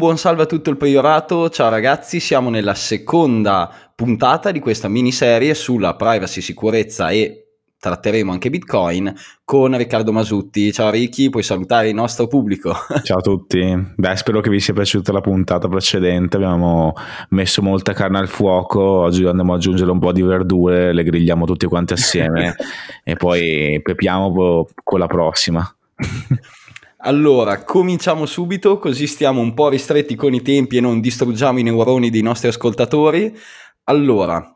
Buon salve a tutto il priorato, ciao ragazzi, siamo nella seconda puntata di questa miniserie sulla privacy, sicurezza e tratteremo anche Bitcoin con Riccardo Masutti. Ciao Ricky, puoi salutare il nostro pubblico? Ciao a tutti, beh spero che vi sia piaciuta la puntata precedente, abbiamo messo molta carne al fuoco, oggi andiamo ad aggiungere un po' di verdure, le grigliamo tutti quanti assieme e poi pepiamo con la prossima. Allora, cominciamo subito, così stiamo un po' ristretti con i tempi e non distruggiamo i neuroni dei nostri ascoltatori. Allora,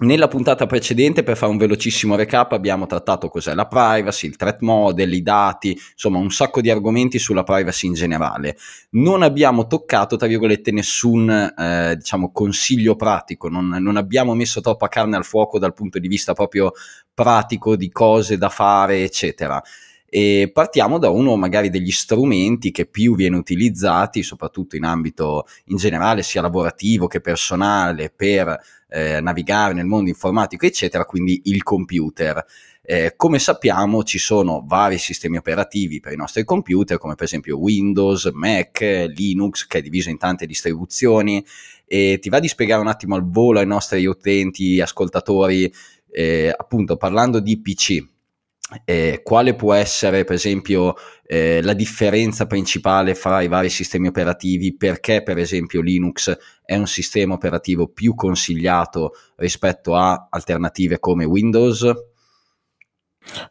nella puntata precedente, per fare un velocissimo recap, abbiamo trattato cos'è la privacy, il threat model, i dati, insomma un sacco di argomenti sulla privacy in generale. Non abbiamo toccato, tra virgolette, nessun eh, diciamo, consiglio pratico, non, non abbiamo messo troppa carne al fuoco dal punto di vista proprio pratico di cose da fare, eccetera. E partiamo da uno magari degli strumenti che più viene utilizzati, soprattutto in ambito in generale, sia lavorativo che personale, per eh, navigare nel mondo informatico, eccetera, quindi il computer. Eh, come sappiamo ci sono vari sistemi operativi per i nostri computer, come per esempio Windows, Mac, Linux, che è diviso in tante distribuzioni. E ti va di spiegare un attimo al volo ai nostri utenti, ascoltatori, eh, appunto parlando di PC, eh, quale può essere per esempio eh, la differenza principale fra i vari sistemi operativi, perché per esempio Linux è un sistema operativo più consigliato rispetto a alternative come Windows?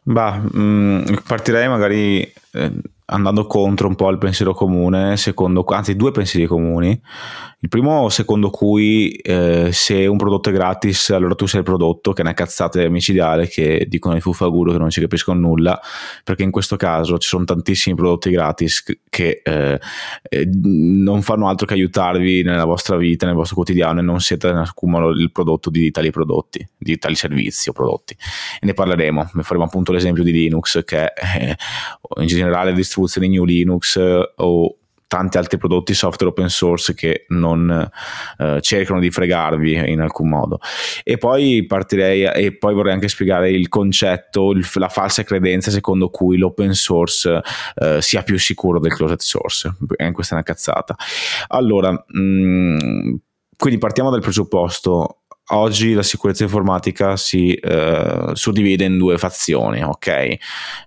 Bah, mh, mm, partirei magari eh, andando contro un po' il pensiero comune, secondo, anzi due pensieri comuni. Il primo, secondo cui eh, se un prodotto è gratis, allora tu sei il prodotto, che è una cazzata micidiale che dicono i fuffaguru che non ci capiscono nulla, perché in questo caso ci sono tantissimi prodotti gratis che eh, eh, non fanno altro che aiutarvi nella vostra vita, nel vostro quotidiano e non siete accumulano il prodotto di tali prodotti, di tali servizi o prodotti. E ne parleremo, ne faremo appunto l'esempio di Linux che è eh, in generale distribuzioni New Linux o tanti altri prodotti software open source che non eh, cercano di fregarvi in alcun modo. E poi partirei e poi vorrei anche spiegare il concetto, il, la falsa credenza secondo cui l'open source eh, sia più sicuro del closed source. Eh, questa è una cazzata. Allora, mh, mm, quindi partiamo dal presupposto oggi la sicurezza informatica si eh, suddivide in due fazioni, ok? Eh,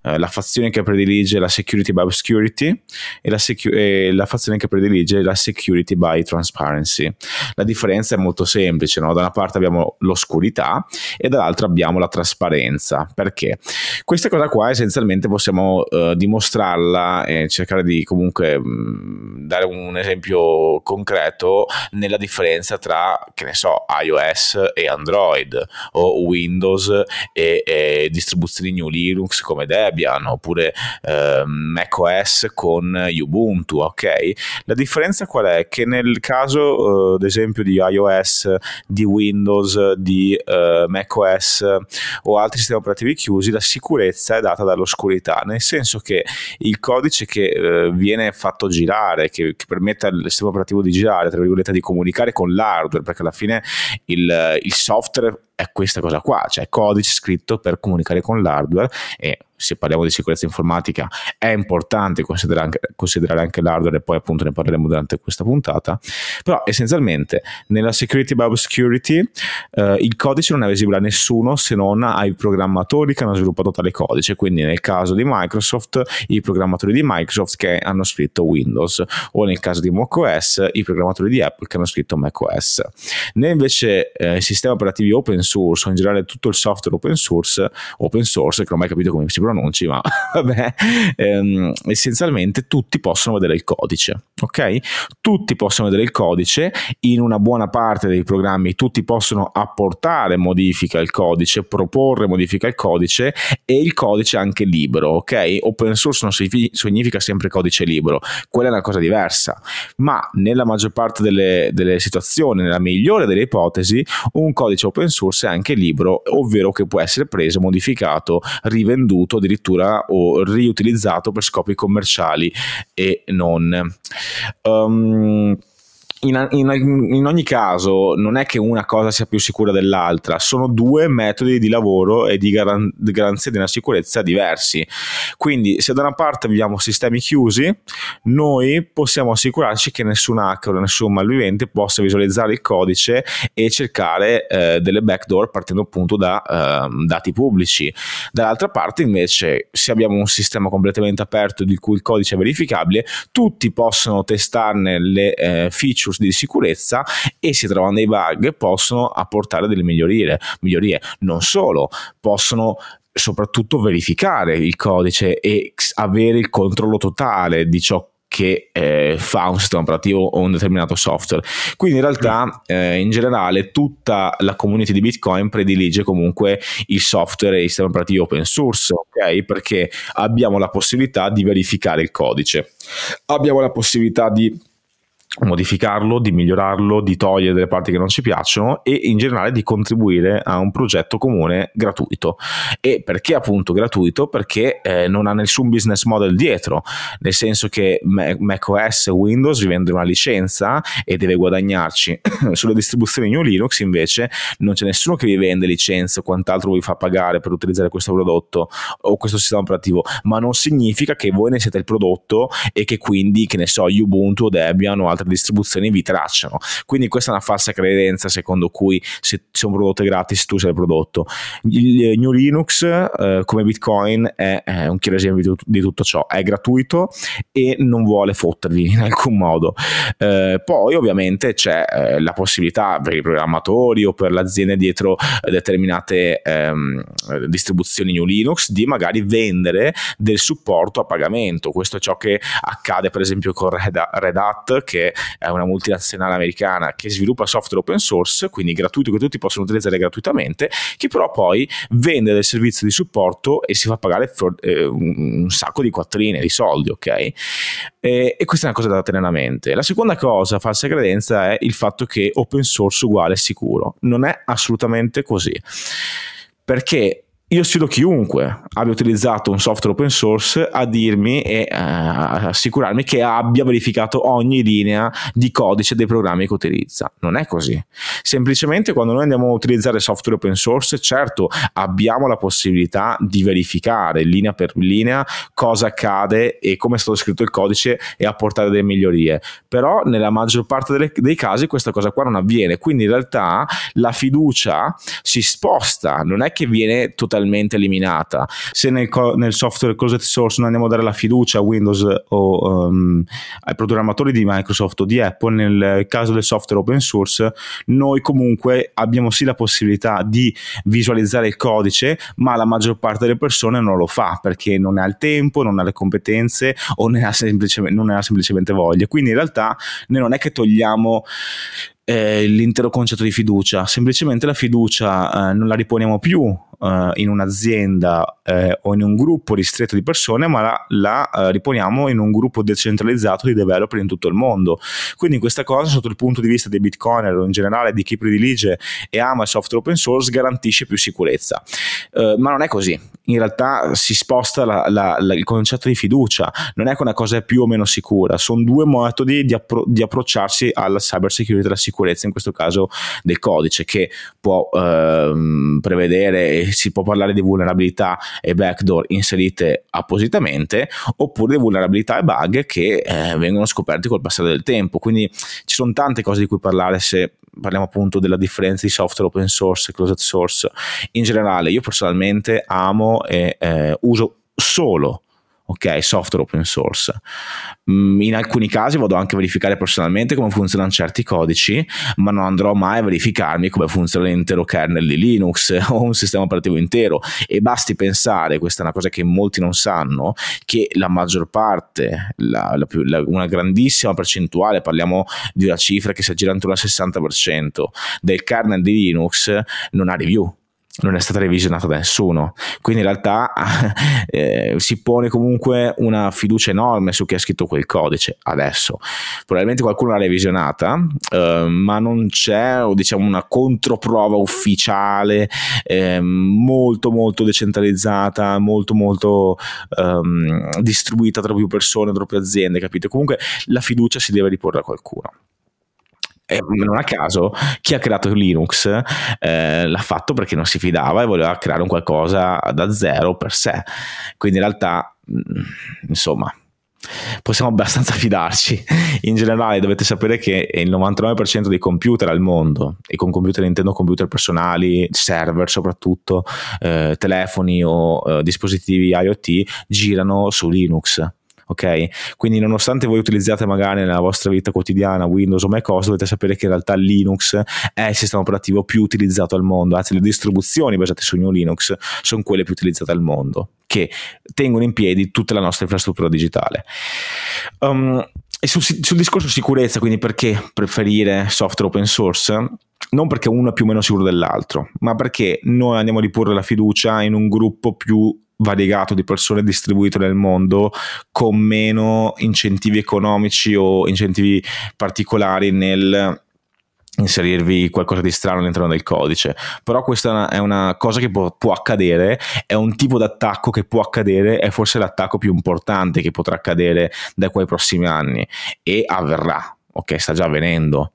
la fazione che predilige la security by obscurity e la, secu- e la, fazione che predilige la security by transparency. La differenza è molto semplice, no? da una parte abbiamo l'oscurità e dall'altra abbiamo la trasparenza. Perché? Questa cosa qua essenzialmente possiamo eh, dimostrarla e cercare di comunque mh, mm, dare un esempio concreto nella differenza tra, che ne so, iOS e Android o Windows e, e distribuzioni New Linux come Debian oppure eh, macOS con Ubuntu, ok? La differenza qual è? Che nel caso eh, ad esempio di iOS, di Windows, di eh, macOS o altri sistemi operativi chiusi, la sicurezza è data dall'oscurità, nel senso che il codice che eh, viene fatto girare, che, che permette al sistema operativo di girare, tra virgolette, di comunicare con l'hardware, perché alla fine il, il software è questa cosa qua, cioè codice scritto per comunicare con l'hardware e se parliamo di sicurezza informatica è importante considerare anche, considerare anche l'hardware e poi appunto ne parleremo durante questa puntata, però essenzialmente nella security by obscurity eh, il codice non è visibile a nessuno se non ai programmatori che hanno sviluppato tale codice, quindi nel caso di Microsoft i programmatori di Microsoft che hanno scritto Windows o nel caso di macOS i programmatori di Apple che hanno scritto macOS. Nel invece eh, sistemi operativi open source o in generale tutto il software open source, open source che non ho mai capito come si pronunci, ma vabbè, ehm, essenzialmente tutti possono vedere il codice, ok? Tutti possono vedere il codice, in una buona parte dei programmi tutti possono apportare modifica al codice, proporre modifica al codice e il codice è anche libero, ok? Open source non significa sempre codice libero, quella è una cosa diversa, ma nella maggior parte delle, delle situazioni, nella migliore delle ipotesi, un codice open source è anche libero, ovvero che può essere preso, modificato, rivenduto addirittura o riutilizzato per scopi commerciali e non. Um, in, in, in, ogni caso non è che una cosa sia più sicura dell'altra, sono due metodi di lavoro e di, garan- garanzia della sicurezza diversi. Quindi se da una parte abbiamo sistemi chiusi, noi possiamo assicurarci che nessun hacker o nessun malvivente possa visualizzare il codice e cercare eh, delle backdoor partendo appunto da eh, dati pubblici. Dall'altra parte invece se abbiamo un sistema completamente aperto di cui il codice è verificabile, tutti possono testarne le eh, feature features di sicurezza e si trovano dei bug possono apportare delle migliorie, migliorie. non solo possono soprattutto verificare il codice e avere il controllo totale di ciò che eh, fa un sistema operativo o un determinato software. Quindi in realtà eh, in generale tutta la community di Bitcoin predilige comunque il software e il sistema operativo open source, ok? Perché abbiamo la possibilità di verificare il codice. Abbiamo la possibilità di modificarlo, di migliorarlo, di togliere delle parti che non ci piacciono e in generale di contribuire a un progetto comune gratuito. E perché appunto gratuito? Perché eh, non ha nessun business model dietro, nel senso che macOS Windows vi vende una licenza e deve guadagnarci. Sulle distribuzioni New Linux invece non c'è nessuno che vi vende licenza o quant'altro vi fa pagare per utilizzare questo prodotto o questo sistema operativo, ma non significa che voi ne siete il prodotto e che quindi, che ne so, Ubuntu o Debian o altre distribuzioni vi tracciano. Quindi questa è una falsa credenza secondo cui se, prodotto è gratis tu sei il prodotto. Il New Linux eh, come Bitcoin è, è un chiaro esempio di, di, tutto ciò, è gratuito e non vuole fottervi in alcun modo. Eh, poi ovviamente c'è eh, la possibilità per i programmatori o per le aziende dietro determinate ehm, distribuzioni New Linux di magari vendere del supporto a pagamento. Questo è ciò che accade per esempio con Red Hat che è una multinazionale americana che sviluppa software open source, quindi gratuito che tutti possono utilizzare gratuitamente, che però poi vende del servizio di supporto e si fa pagare eh, un sacco di quattrine, di soldi, ok? E, e, questa è una cosa da tenere a mente. La seconda cosa, falsa credenza, è il fatto che open source uguale sicuro. Non è assolutamente così. Perché io sfido chiunque abbia utilizzato un software open source a dirmi e uh, assicurarmi che abbia verificato ogni linea di codice dei programmi che utilizza. Non è così. Semplicemente quando noi andiamo a utilizzare software open source, certo abbiamo la possibilità di verificare linea per linea cosa accade e come è stato scritto il codice e apportare delle migliorie. Però nella maggior parte delle, dei casi questa cosa qua non avviene. Quindi in realtà la fiducia si sposta, non è che viene totalmente totalmente eliminata. Se nel, co- nel software closed source noi andiamo a dare la fiducia a Windows o um, ai programmatori di Microsoft o di Apple, nel caso del software open source, noi comunque abbiamo sì la possibilità di visualizzare il codice, ma la maggior parte delle persone non lo fa perché non ha il tempo, non ha le competenze o ne ha semplicemente, non ne ha semplicemente voglia. Quindi in realtà noi non è che togliamo eh, l'intero concetto di fiducia, semplicemente la fiducia eh, non la riponiamo più eh, in un'azienda eh, o in un gruppo ristretto di persone, ma la, la eh, riponiamo in un gruppo decentralizzato di developer in tutto il mondo. Quindi questa cosa, sotto il punto di vista dei bitcoiner o in generale di chi predilige e ama il software open source, garantisce più sicurezza. Ma non è così. In realtà si sposta la, la, il concetto di fiducia, non è che una cosa è più o meno sicura, sono due metodi di, appro- di approcciarsi alla cyber security e alla sicurezza sicurezza, in questo caso del codice, che può ehm, prevedere, si può parlare di vulnerabilità e backdoor inserite appositamente, oppure di vulnerabilità e bug che eh, vengono scoperti col passare del tempo. Quindi ci sono tante cose di cui parlare se parliamo appunto della differenza di software open source e closed source. In generale, io personalmente amo e eh, uso solo ok, software open source. Mm, in alcuni casi vado anche a verificare personalmente come funzionano certi codici, ma non andrò mai a verificarmi come funziona l'intero kernel di Linux o un sistema operativo intero. E basti pensare, questa è una cosa che molti non sanno, che la maggior parte, la, la la, una grandissima percentuale, parliamo di una cifra che si aggira intorno al 60% del kernel di Linux non ha review non è stata revisionata da nessuno. Quindi in realtà eh, si pone comunque una fiducia enorme su chi ha scritto quel codice adesso. Probabilmente qualcuno l'ha revisionata, eh, ma non c'è diciamo, una controprova ufficiale eh, molto molto decentralizzata, molto molto ehm, distribuita tra più persone, tra più aziende, capite? Comunque la fiducia si deve riporre a qualcuno. E non a caso chi ha creato Linux eh, l'ha fatto perché non si fidava e voleva creare un qualcosa da zero per sé. Quindi in realtà, mm, insomma, possiamo abbastanza fidarci. In generale dovete sapere che il 99% dei computer al mondo, e con computer intendo computer personali, server soprattutto, eh, telefoni o eh, dispositivi IoT, girano su Linux ok? Quindi nonostante voi utilizziate magari nella vostra vita quotidiana Windows o macOS, dovete sapere che in realtà Linux è il sistema operativo più utilizzato al mondo, anzi le distribuzioni basate su New Linux sono quelle più utilizzate al mondo, che tengono in piedi tutta la nostra infrastruttura digitale. Um, e sul, sul, discorso sicurezza, quindi perché preferire software open source? Non perché uno è più o meno sicuro dell'altro, ma perché noi andiamo a riporre la fiducia in un gruppo più variegato di persone distribuito nel mondo con meno incentivi economici o incentivi particolari nel inserirvi qualcosa di strano all'interno del codice. Però questa è una cosa che può, può accadere è un tipo di attacco che può accadere è forse l'attacco più importante che potrà accadere da quei prossimi anni e avverrà ok, sta già avvenendo,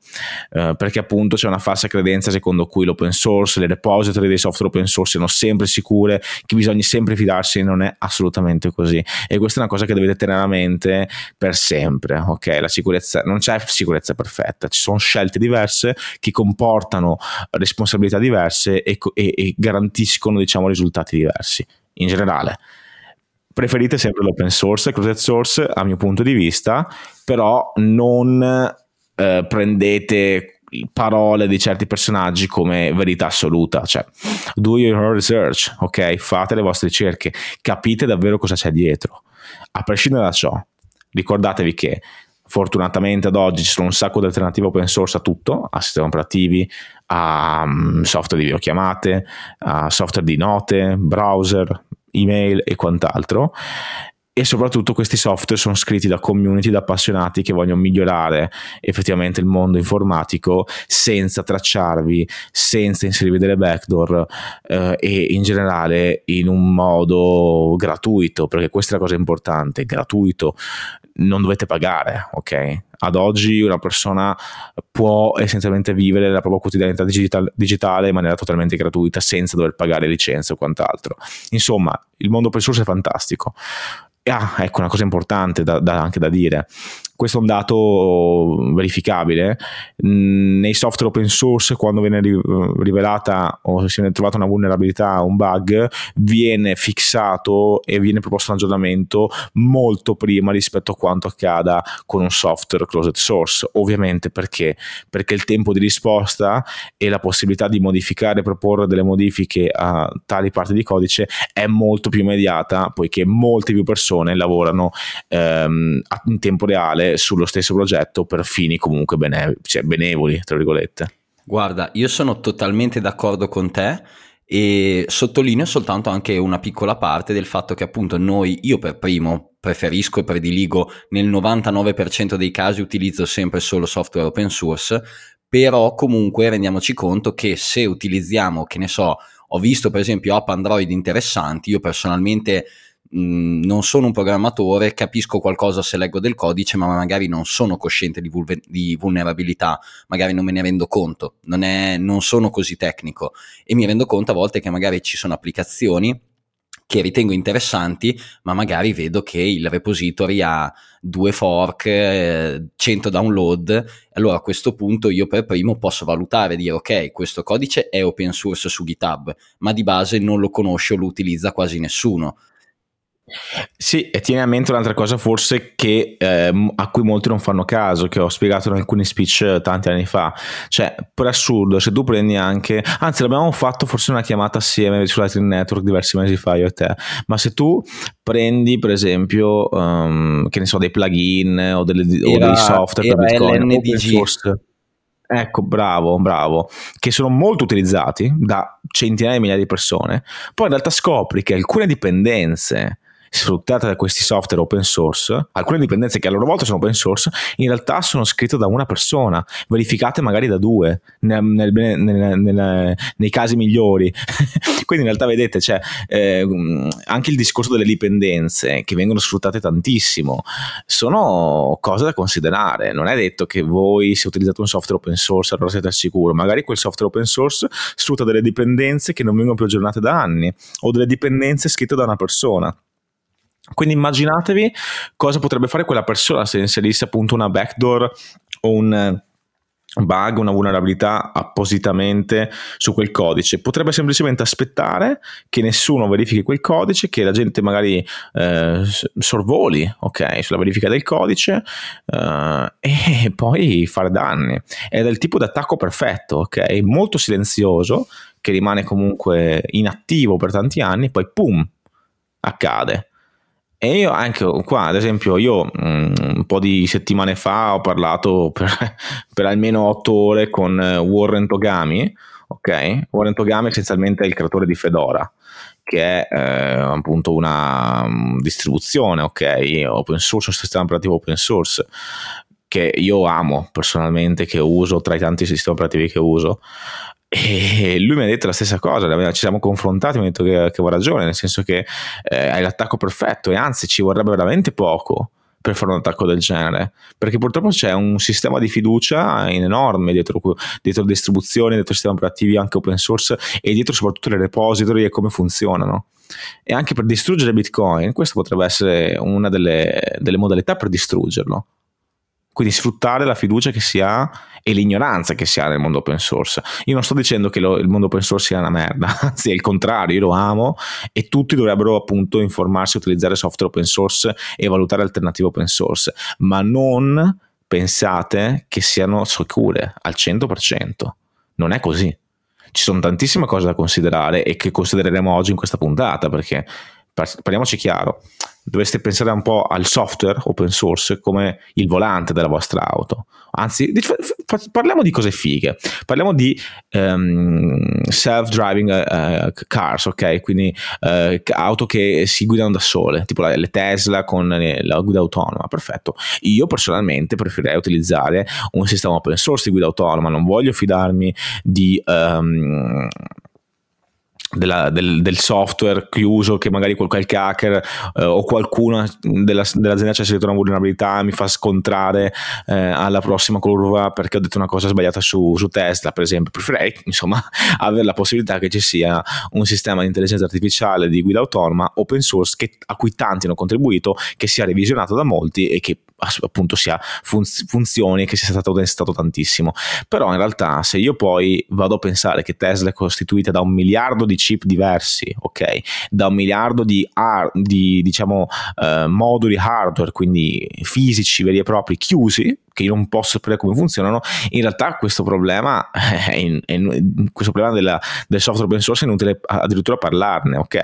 eh, perché appunto c'è una falsa credenza secondo cui l'open source, le repository dei software open source siano sempre sicure, che bisogna sempre fidarsi, non è assolutamente così. E questa è una cosa che dovete tenere a mente per sempre, ok? La sicurezza, non c'è sicurezza perfetta, ci sono scelte diverse che comportano responsabilità diverse e, e, e garantiscono, diciamo, risultati diversi in generale preferite sempre l'open source, closed source a mio punto di vista, però non eh, prendete parole di certi personaggi come verità assoluta, cioè do your research, ok? Fate le vostre ricerche, capite davvero cosa c'è dietro. A prescindere da ciò, ricordatevi che fortunatamente ad oggi ci sono un sacco di alternative open source a tutto, a sistemi operativi, a um, software di videochiamate, a software di note, browser, email e quant'altro e soprattutto questi software sono scritti da community, da appassionati che vogliono migliorare effettivamente il mondo informatico senza tracciarvi, senza inserirvi delle backdoor eh, e in generale in un modo gratuito, perché questa è la cosa importante, gratuito, non dovete pagare, ok? Ad oggi una persona può essenzialmente vivere la propria quotidianità digital- digitale in maniera totalmente gratuita senza dover pagare licenze o quant'altro. Insomma, il mondo open source è fantastico. Ah, ecco una cosa importante da, da, anche da dire questo è un dato verificabile. Mm, nei software open source, quando viene rivelata o si viene trovata una vulnerabilità, un bug, viene fissato e viene proposto un aggiornamento molto prima rispetto a quanto accada con un software closed source. Ovviamente perché? Perché il tempo di risposta e la possibilità di modificare e proporre delle modifiche a tali parti di codice è molto più immediata, poiché molte più persone lavorano ehm, in tempo reale lavorare sullo stesso progetto per fini comunque bene, cioè benevoli, tra virgolette. Guarda, io sono totalmente d'accordo con te e sottolineo soltanto anche una piccola parte del fatto che appunto noi, io per primo, preferisco e prediligo nel 99% dei casi utilizzo sempre solo software open source, però comunque rendiamoci conto che se utilizziamo, che ne so, ho visto per esempio app Android interessanti, io personalmente non sono un programmatore, capisco qualcosa se leggo del codice, ma magari non sono cosciente di, vulve- di vulnerabilità, magari non me ne rendo conto, non, è, non sono così tecnico e mi rendo conto a volte che magari ci sono applicazioni che ritengo interessanti, ma magari vedo che il repository ha due fork, eh, 100 download, allora a questo punto io per primo posso valutare dire ok, questo codice è open source su GitHub, ma di base non lo conosce o lo utilizza quasi nessuno. Sì, e tieni a mente un'altra cosa forse che, eh, a cui molti non fanno caso, che ho spiegato in alcuni speech tanti anni fa. Cioè, per assurdo, se tu prendi anche, anzi l'abbiamo fatto forse una chiamata assieme su Lightning Network diversi mesi fa io e te, ma se tu prendi per esempio, um, che ne so, dei plugin o, delle, era, o dei software per Bitcoin, open source, Ecco, bravo, bravo, che sono molto utilizzati da centinaia di migliaia di persone, poi in realtà scopri che alcune dipendenze sfruttate da questi software open source, alcune dipendenze che a loro volta sono open source, in realtà sono scritte da una persona, verificate magari da due, nel, nel, nel, nei casi migliori. Quindi in realtà vedete, cioè, eh, anche il discorso delle dipendenze che vengono sfruttate tantissimo sono cose da considerare. Non è detto che voi se utilizzate un software open source allora siete al sicuro, magari quel software open source sfrutta delle dipendenze che non vengono più aggiornate da anni o delle dipendenze scritte da una persona. Quindi immaginatevi cosa potrebbe fare quella persona se inserisse appunto una backdoor o un bug, una vulnerabilità appositamente su quel codice. Potrebbe semplicemente aspettare che nessuno verifichi quel codice, che la gente magari eh, sorvoli ok, sulla verifica del codice eh, e poi fare danni. È del tipo di attacco perfetto, ok? Molto silenzioso, che rimane comunque inattivo per tanti anni, poi pum, accade. E io anche qua, ad esempio, io mm, un po' di settimane fa ho parlato per, per almeno otto ore con eh, Warren Togami, ok? Warren Togami essenzialmente è il creatore di Fedora, che è eh, appunto una um, distribuzione, ok? Open source, un sistema operativo open source, che io amo personalmente, che uso tra i tanti sistemi operativi che uso. E lui mi ha detto la stessa cosa, ci siamo confrontati, mi ha detto che, che aveva ragione, nel senso che eh, hai l'attacco perfetto e anzi ci vorrebbe veramente poco per fare un attacco del genere, perché purtroppo c'è un sistema di fiducia enorme dietro, dietro distribuzioni, dietro sistemi operativi anche open source e dietro soprattutto le repository e come funzionano. E anche per distruggere Bitcoin, questa potrebbe essere una delle, delle modalità per distruggerlo. Quindi sfruttare la fiducia che si ha e l'ignoranza che si ha nel mondo open source. Io non sto dicendo che lo, il mondo open source sia una merda, anzi è il contrario, io lo amo e tutti dovrebbero appunto informarsi, utilizzare software open source e valutare alternative open source, ma non pensate che siano sicure al 100%. Non è così. Ci sono tantissime cose da considerare e che considereremo oggi in questa puntata perché parliamoci chiaro, dovreste pensare un po' al software open source come il volante della vostra auto. Anzi, parliamo di cose fighe, parliamo di um, self-driving uh, cars, ok? Quindi uh, auto che si guidano da sole, tipo le Tesla con la guida autonoma, perfetto. Io personalmente preferirei utilizzare un sistema open source di guida autonoma, non voglio fidarmi di... Um, della, del, del, software chiuso che magari qualche hacker eh, o qualcuno della, dell'azienda ci ha inserito una vulnerabilità mi fa scontrare eh, alla prossima curva perché ho detto una cosa sbagliata su, su Tesla per esempio. Preferirei insomma avere la possibilità che ci sia un sistema di intelligenza artificiale di guida autonoma open source che, a cui tanti hanno contribuito che sia revisionato da molti e che appunto sia fun- funzioni che sia stato testato tantissimo. Però in realtà se io poi vado a pensare che Tesla è costituita da un miliardo di chip diversi ok? Da un miliardo di, ar- di diciamo uh, moduli hardware quindi fisici veri e propri chiusi che io non posso sapere come funzionano, in realtà questo problema, è in, è in, questo problema della, del software open source è inutile addirittura parlarne, ok?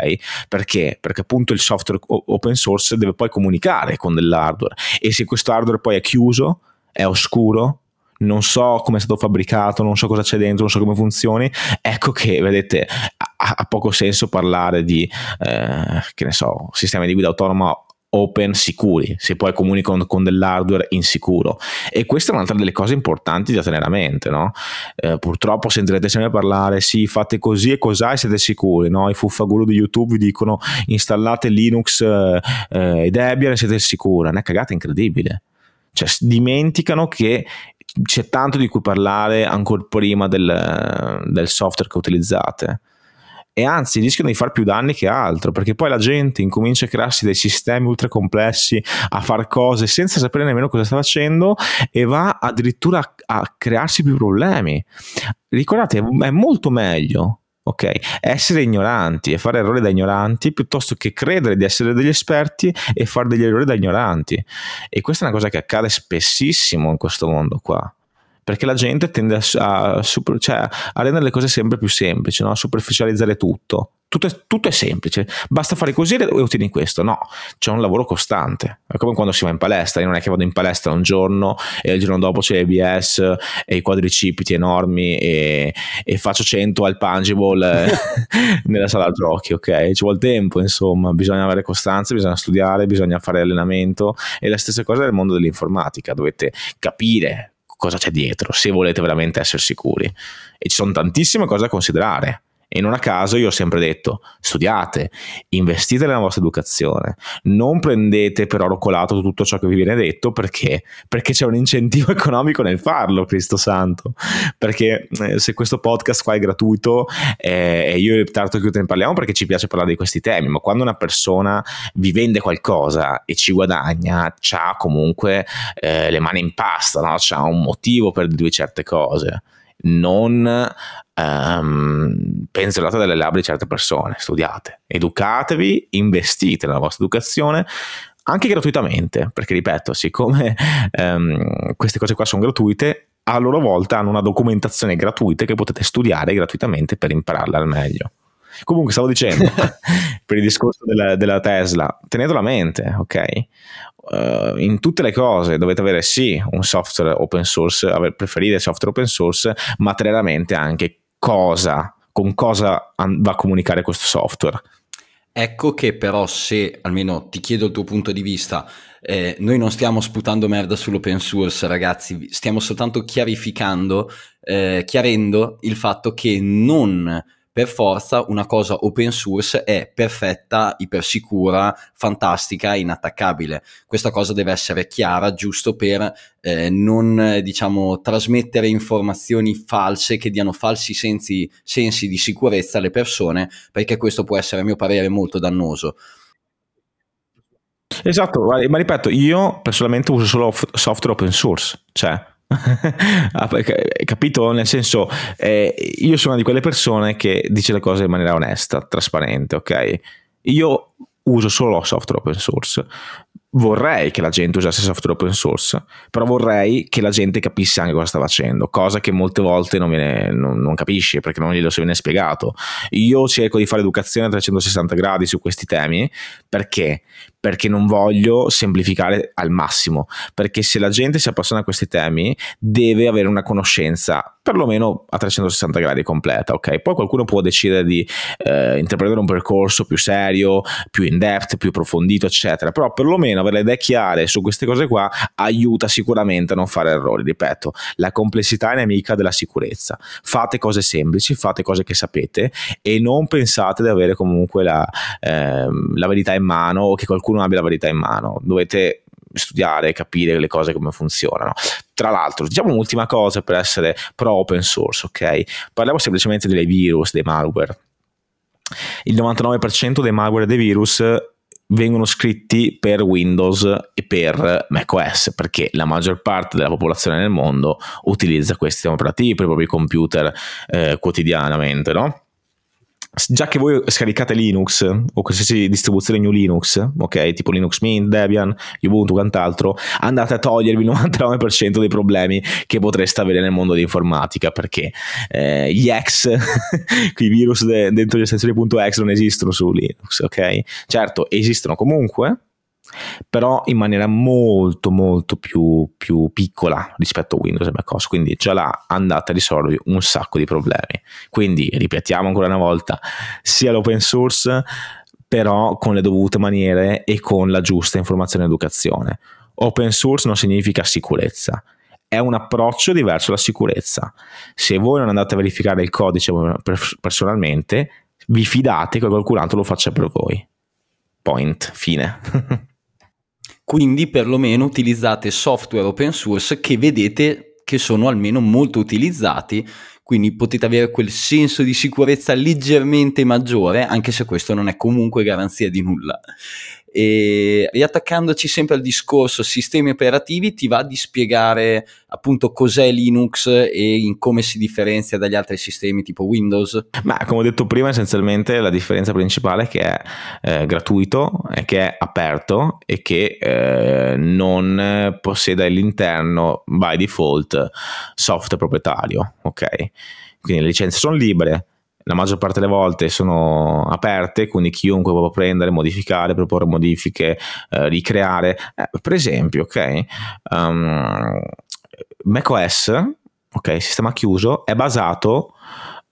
Perché? Perché appunto il software open source deve poi comunicare con dell'hardware e se questo hardware poi è chiuso, è oscuro, non so come è stato fabbricato, non so cosa c'è dentro, non so come funzioni, ecco che vedete ha, ha poco senso parlare di eh, che ne so, sistemi di guida autonoma open sicuri, se poi comunicano con dell'hardware insicuro. E questa è un'altra delle cose importanti da tenere a mente, no? eh, purtroppo sentirete sempre parlare, sì, fate così e cos'hai siete sicuri, no? I fuffaguru di YouTube vi dicono installate Linux eh, eh, e Debian e siete sicuri, è una cagata incredibile. Cioè, dimenticano che c'è tanto di cui parlare ancora prima del, del software che utilizzate e anzi rischiano di far più danni che altro perché poi la gente incomincia a crearsi dei sistemi ultra complessi a fare cose senza sapere nemmeno cosa sta facendo e va addirittura a, crearsi più problemi ricordate è molto meglio ok? Essere ignoranti e fare errori da ignoranti piuttosto che credere di essere degli esperti e fare degli errori da ignoranti. E questa è una cosa che accade spessissimo in questo mondo qua perché la gente tende a, a, super, cioè, a rendere le cose sempre più semplici, no? a superficializzare tutto. Tutto è, tutto è, semplice, basta fare così e ottieni questo. No, c'è un lavoro costante. È come quando si va in palestra. Io non è che vado in palestra un giorno e il giorno dopo c'è l'ABS e i quadricipiti enormi e, e faccio 100 al pungible nella sala giochi. Ok, ci vuole tempo, insomma, bisogna avere costanza, bisogna studiare, bisogna fare allenamento. E la stessa cosa nel mondo dell'informatica. Dovete capire cosa c'è dietro se volete veramente essere sicuri. E ci sono tantissime cose da considerare e non a caso io ho sempre detto, studiate, investite nella vostra educazione, non prendete per oro colato tutto ciò che vi viene detto perché, perché c'è un incentivo economico nel farlo, Cristo Santo. Perché eh, se questo podcast qua è gratuito eh, e io e Tarto Chiuto ne parliamo perché ci piace parlare di questi temi, ma quando una persona vi vende qualcosa e ci guadagna, ha comunque eh, le mani in pasta, no? ha un motivo per dire certe cose non um, penzolate dalle labbra di certe persone, studiate, educatevi, investite nella vostra educazione anche gratuitamente, perché ripeto, siccome um, queste cose qua sono gratuite, a loro volta hanno una documentazione gratuita che potete studiare gratuitamente per impararla al meglio. Comunque stavo dicendo, per il discorso della, della Tesla, tenetelo a mente, ok? Uh, in tutte le cose dovete avere sì un software open source, aver, preferire software open source, ma materialmente anche cosa, con cosa va a comunicare questo software. Ecco che però se, almeno ti chiedo il tuo punto di vista, eh, noi non stiamo sputando merda sull'open source ragazzi, stiamo soltanto chiarificando, eh, chiarendo il fatto che non per forza una cosa open source è perfetta, ipersicura, fantastica, inattaccabile. Questa cosa deve essere chiara giusto per eh, non diciamo trasmettere informazioni false che diano falsi sensi, sensi di sicurezza alle persone, perché questo può essere a mio parere molto dannoso. Esatto, ma ripeto, io personalmente uso solo software open source, cioè capito? Nel senso, eh, io sono di quelle persone che dice le cose in maniera onesta, trasparente, ok? Io uso solo software open source. Vorrei che la gente usasse software open source, però vorrei che la gente capisse anche cosa sta facendo, cosa che molte volte non, viene, non, non capisce perché non glielo si viene spiegato. Io cerco di fare educazione a 360 gradi su questi temi perché? Perché non voglio semplificare al massimo, perché se la gente si appassiona a questi temi deve avere una conoscenza perlomeno a 360 gradi completa, ok? Poi qualcuno può decidere di eh, intraprendere un percorso più serio, più in depth, più approfondito, eccetera, però perlomeno avere le idee chiare su queste cose qua aiuta sicuramente a non fare errori, ripeto, la complessità è nemica della sicurezza. Fate cose semplici, fate cose che sapete e non pensate di avere comunque la, eh, la verità in mano o che qualcuno abbia la verità in mano. Dovete studiare, capire le cose come funzionano. Tra l'altro, diciamo un'ultima cosa per essere pro open source, ok? Parliamo semplicemente dei virus, dei malware. Il 99% dei malware e dei virus vengono scritti per Windows e per macOS perché la maggior parte della popolazione nel mondo utilizza questi sistemi operativi per i propri computer eh, quotidianamente, no? Già che voi scaricate Linux o qualsiasi distribuzione New Linux, ok, tipo Linux Mint, Debian, Ubuntu, quant'altro, andate a togliervi il 99% dei problemi che potreste avere nel mondo dell'informatica perché eh, gli ex, i virus de- dentro le estensioni.exe non esistono su Linux, ok? Certo, esistono comunque, però in maniera molto molto più, più, piccola rispetto a Windows e macOS quindi già là andate a risolvere un sacco di problemi. Quindi ripetiamo ancora una volta sia l'open source però con le dovute maniere e con la giusta informazione e educazione. Open source non significa sicurezza. È un approccio diverso alla sicurezza. Se voi non andate a verificare il codice personalmente vi fidate che qualcun altro lo faccia per voi. Point. Fine Quindi perlomeno utilizzate software open source che vedete che sono almeno molto utilizzati, quindi potete avere quel senso di sicurezza leggermente maggiore, anche se questo non è comunque garanzia di nulla. E riattaccandoci sempre al discorso sistemi operativi ti va di spiegare appunto cos'è Linux e in come si differenzia dagli altri sistemi tipo Windows? Ma come ho detto prima essenzialmente la differenza principale è che è eh, gratuito, è che è aperto e che eh, non possiede all'interno by default software proprietario, ok? Quindi le licenze sono libere, la maggior parte delle volte sono aperte, quindi chiunque può prendere, modificare, proporre modifiche, eh, ricreare. Eh, per esempio, ok, um, macOS, ok, sistema chiuso, è basato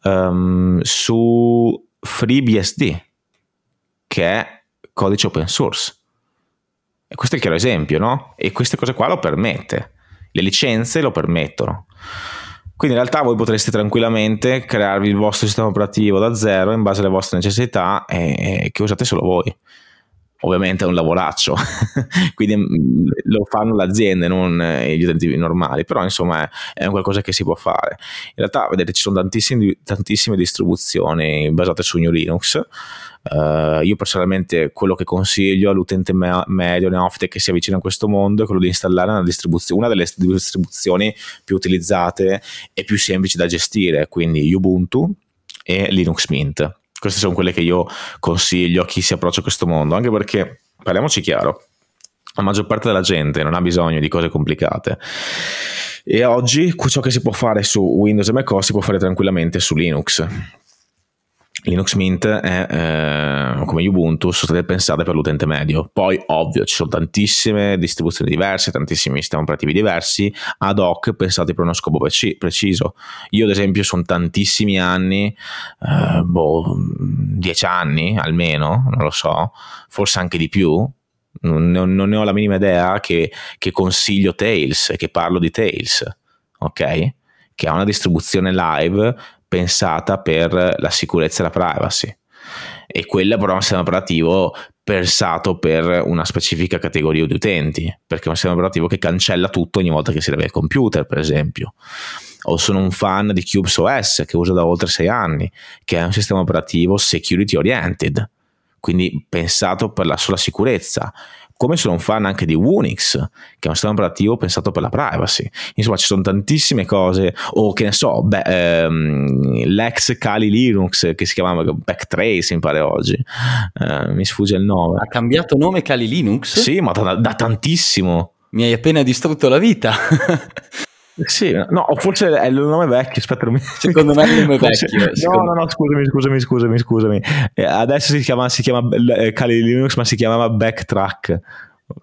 um, su FreeBSD, che è codice open source. E questo è il chiaro esempio, no? E queste cose qua lo permette. Le licenze lo permettono. Quindi in realtà voi potreste tranquillamente crearvi il vostro sistema operativo da zero in base alle vostre necessità e che usate solo voi. Ovviamente è un lavoraccio, quindi mm, lo fanno le aziende, non gli utenti normali, però insomma è, è qualcosa che si può fare. In realtà, vedete, ci sono tantissime, tantissime distribuzioni basate su New Linux Uh, io personalmente quello che consiglio all'utente me- medio neofite che si avvicina a questo mondo è quello di installare una, distribuzione, una delle distribuzioni più utilizzate e più semplici da gestire, quindi Ubuntu e Linux Mint. Queste sono quelle che io consiglio a chi si approccia a questo mondo, anche perché, parliamoci chiaro, la maggior parte della gente non ha bisogno di cose complicate. E oggi ciò che si può fare su Windows e macOS si può fare tranquillamente su Linux Linux Mint è eh, come Ubuntu, sono state pensate per l'utente medio. Poi, ovvio, ci sono tantissime distribuzioni diverse, tantissimi sistemi operativi diversi, ad hoc pensati per uno scopo preci- preciso. Io, ad esempio, sono tantissimi anni, eh, boh, dieci anni almeno, non lo so, forse anche di più. Non, non ne ho la minima idea che, che consiglio Tails, che parlo di Tails, ok? Che ha una distribuzione live pensata per la sicurezza e la privacy e quella però è un sistema operativo pensato per una specifica categoria di utenti, perché è un sistema operativo che cancella tutto ogni volta che si leva il computer, per esempio. O sono un fan di Cubes OS che uso da oltre sei anni, che è un sistema operativo security oriented, quindi pensato per la sola sicurezza come sono un fan anche di Unix, che è un sistema operativo pensato per la privacy. Insomma, ci sono tantissime cose, o che ne so, beh, ehm, l'ex Kali Linux che si chiamava Backtrace, mi pare oggi, eh, mi sfugge il nome. Ha cambiato nome Kali Linux? Sì, ma da, da tantissimo. Mi hai appena distrutto la vita. Sì, no, forse è il nome vecchio, aspetta, non mi... Secondo me è il nome vecchio. No, no, no, scusami, scusami, scusami, scusami. Eh, adesso si chiama, si chiama eh, Kali Linux, ma si chiamava Backtrack,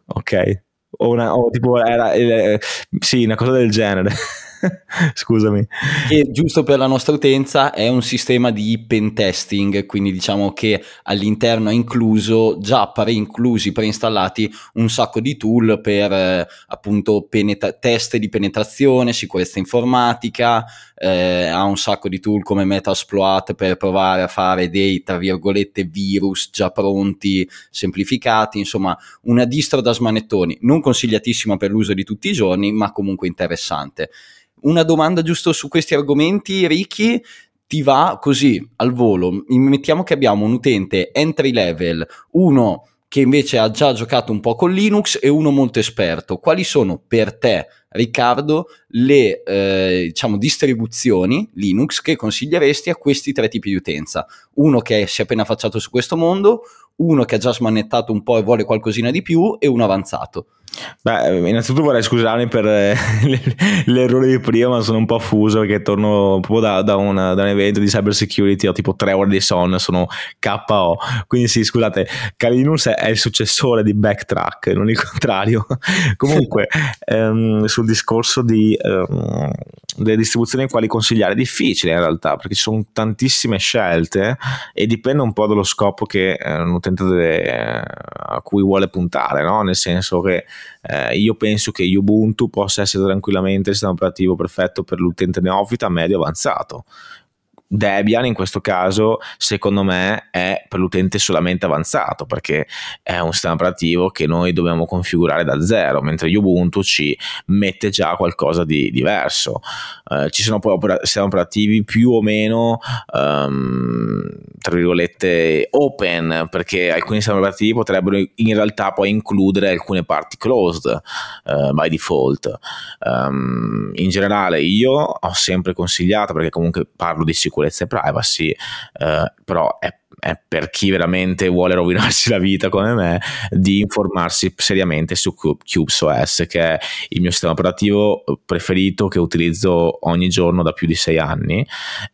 ok? O, una, o tipo, era, eh, sì, una cosa del genere. Scusami. Che giusto per la nostra utenza è un sistema di pen testing, quindi diciamo che all'interno è incluso, già pre-inclusi, preinstallati, un sacco di tool per eh, appunto penetra- test di penetrazione, sicurezza informatica, eh, ha un sacco di tool come Metasploit per provare a fare dei, tra virgolette, virus già pronti, semplificati, insomma una distro da smanettoni, non consigliatissima per l'uso di tutti i giorni, ma comunque interessante una domanda giusto su questi argomenti, Ricky, ti va così al volo. Mettiamo che abbiamo un utente entry level, uno che invece ha già giocato un po' con Linux e uno molto esperto. Quali sono per te, Riccardo, le eh, diciamo, distribuzioni Linux che consiglieresti a questi tre tipi di utenza? Uno che si è appena affacciato su questo mondo, uno che ha già smanettato un po' e vuole qualcosina di più e uno avanzato. Beh, innanzitutto vorrei scusarmi per eh, l'errore di prima, ma sono un po' fuso perché torno proprio da, da, una, da, un evento di cyber security, ho tipo tre ore di sonno, sono KO. Quindi sì, scusate, Kali è il successore di Backtrack, non il contrario. Comunque, ehm, sul discorso di, ehm, delle distribuzioni quali consigliare, è difficile in realtà, perché ci sono tantissime scelte e dipende un po' dallo scopo che eh, un utente deve, eh, a cui vuole puntare, no? nel senso che eh, io penso che Ubuntu possa essere tranquillamente il sistema operativo perfetto per l'utente neofita medio avanzato Debian in questo caso secondo me è per l'utente solamente avanzato perché è un sistema operativo che noi dobbiamo configurare da zero mentre Ubuntu ci mette già qualcosa di diverso. Uh, ci sono poi opera- sistemi operativi più o meno um, tra virgolette open perché alcuni sistemi operativi potrebbero in realtà poi includere alcune parti closed uh, by default. Um, in generale io ho sempre consigliato perché comunque parlo di sicurezza sicurezza e privacy, eh, però è è per chi veramente vuole rovinarsi la vita come me di informarsi seriamente su CubesOS che è il mio sistema operativo preferito che utilizzo ogni giorno da più di sei anni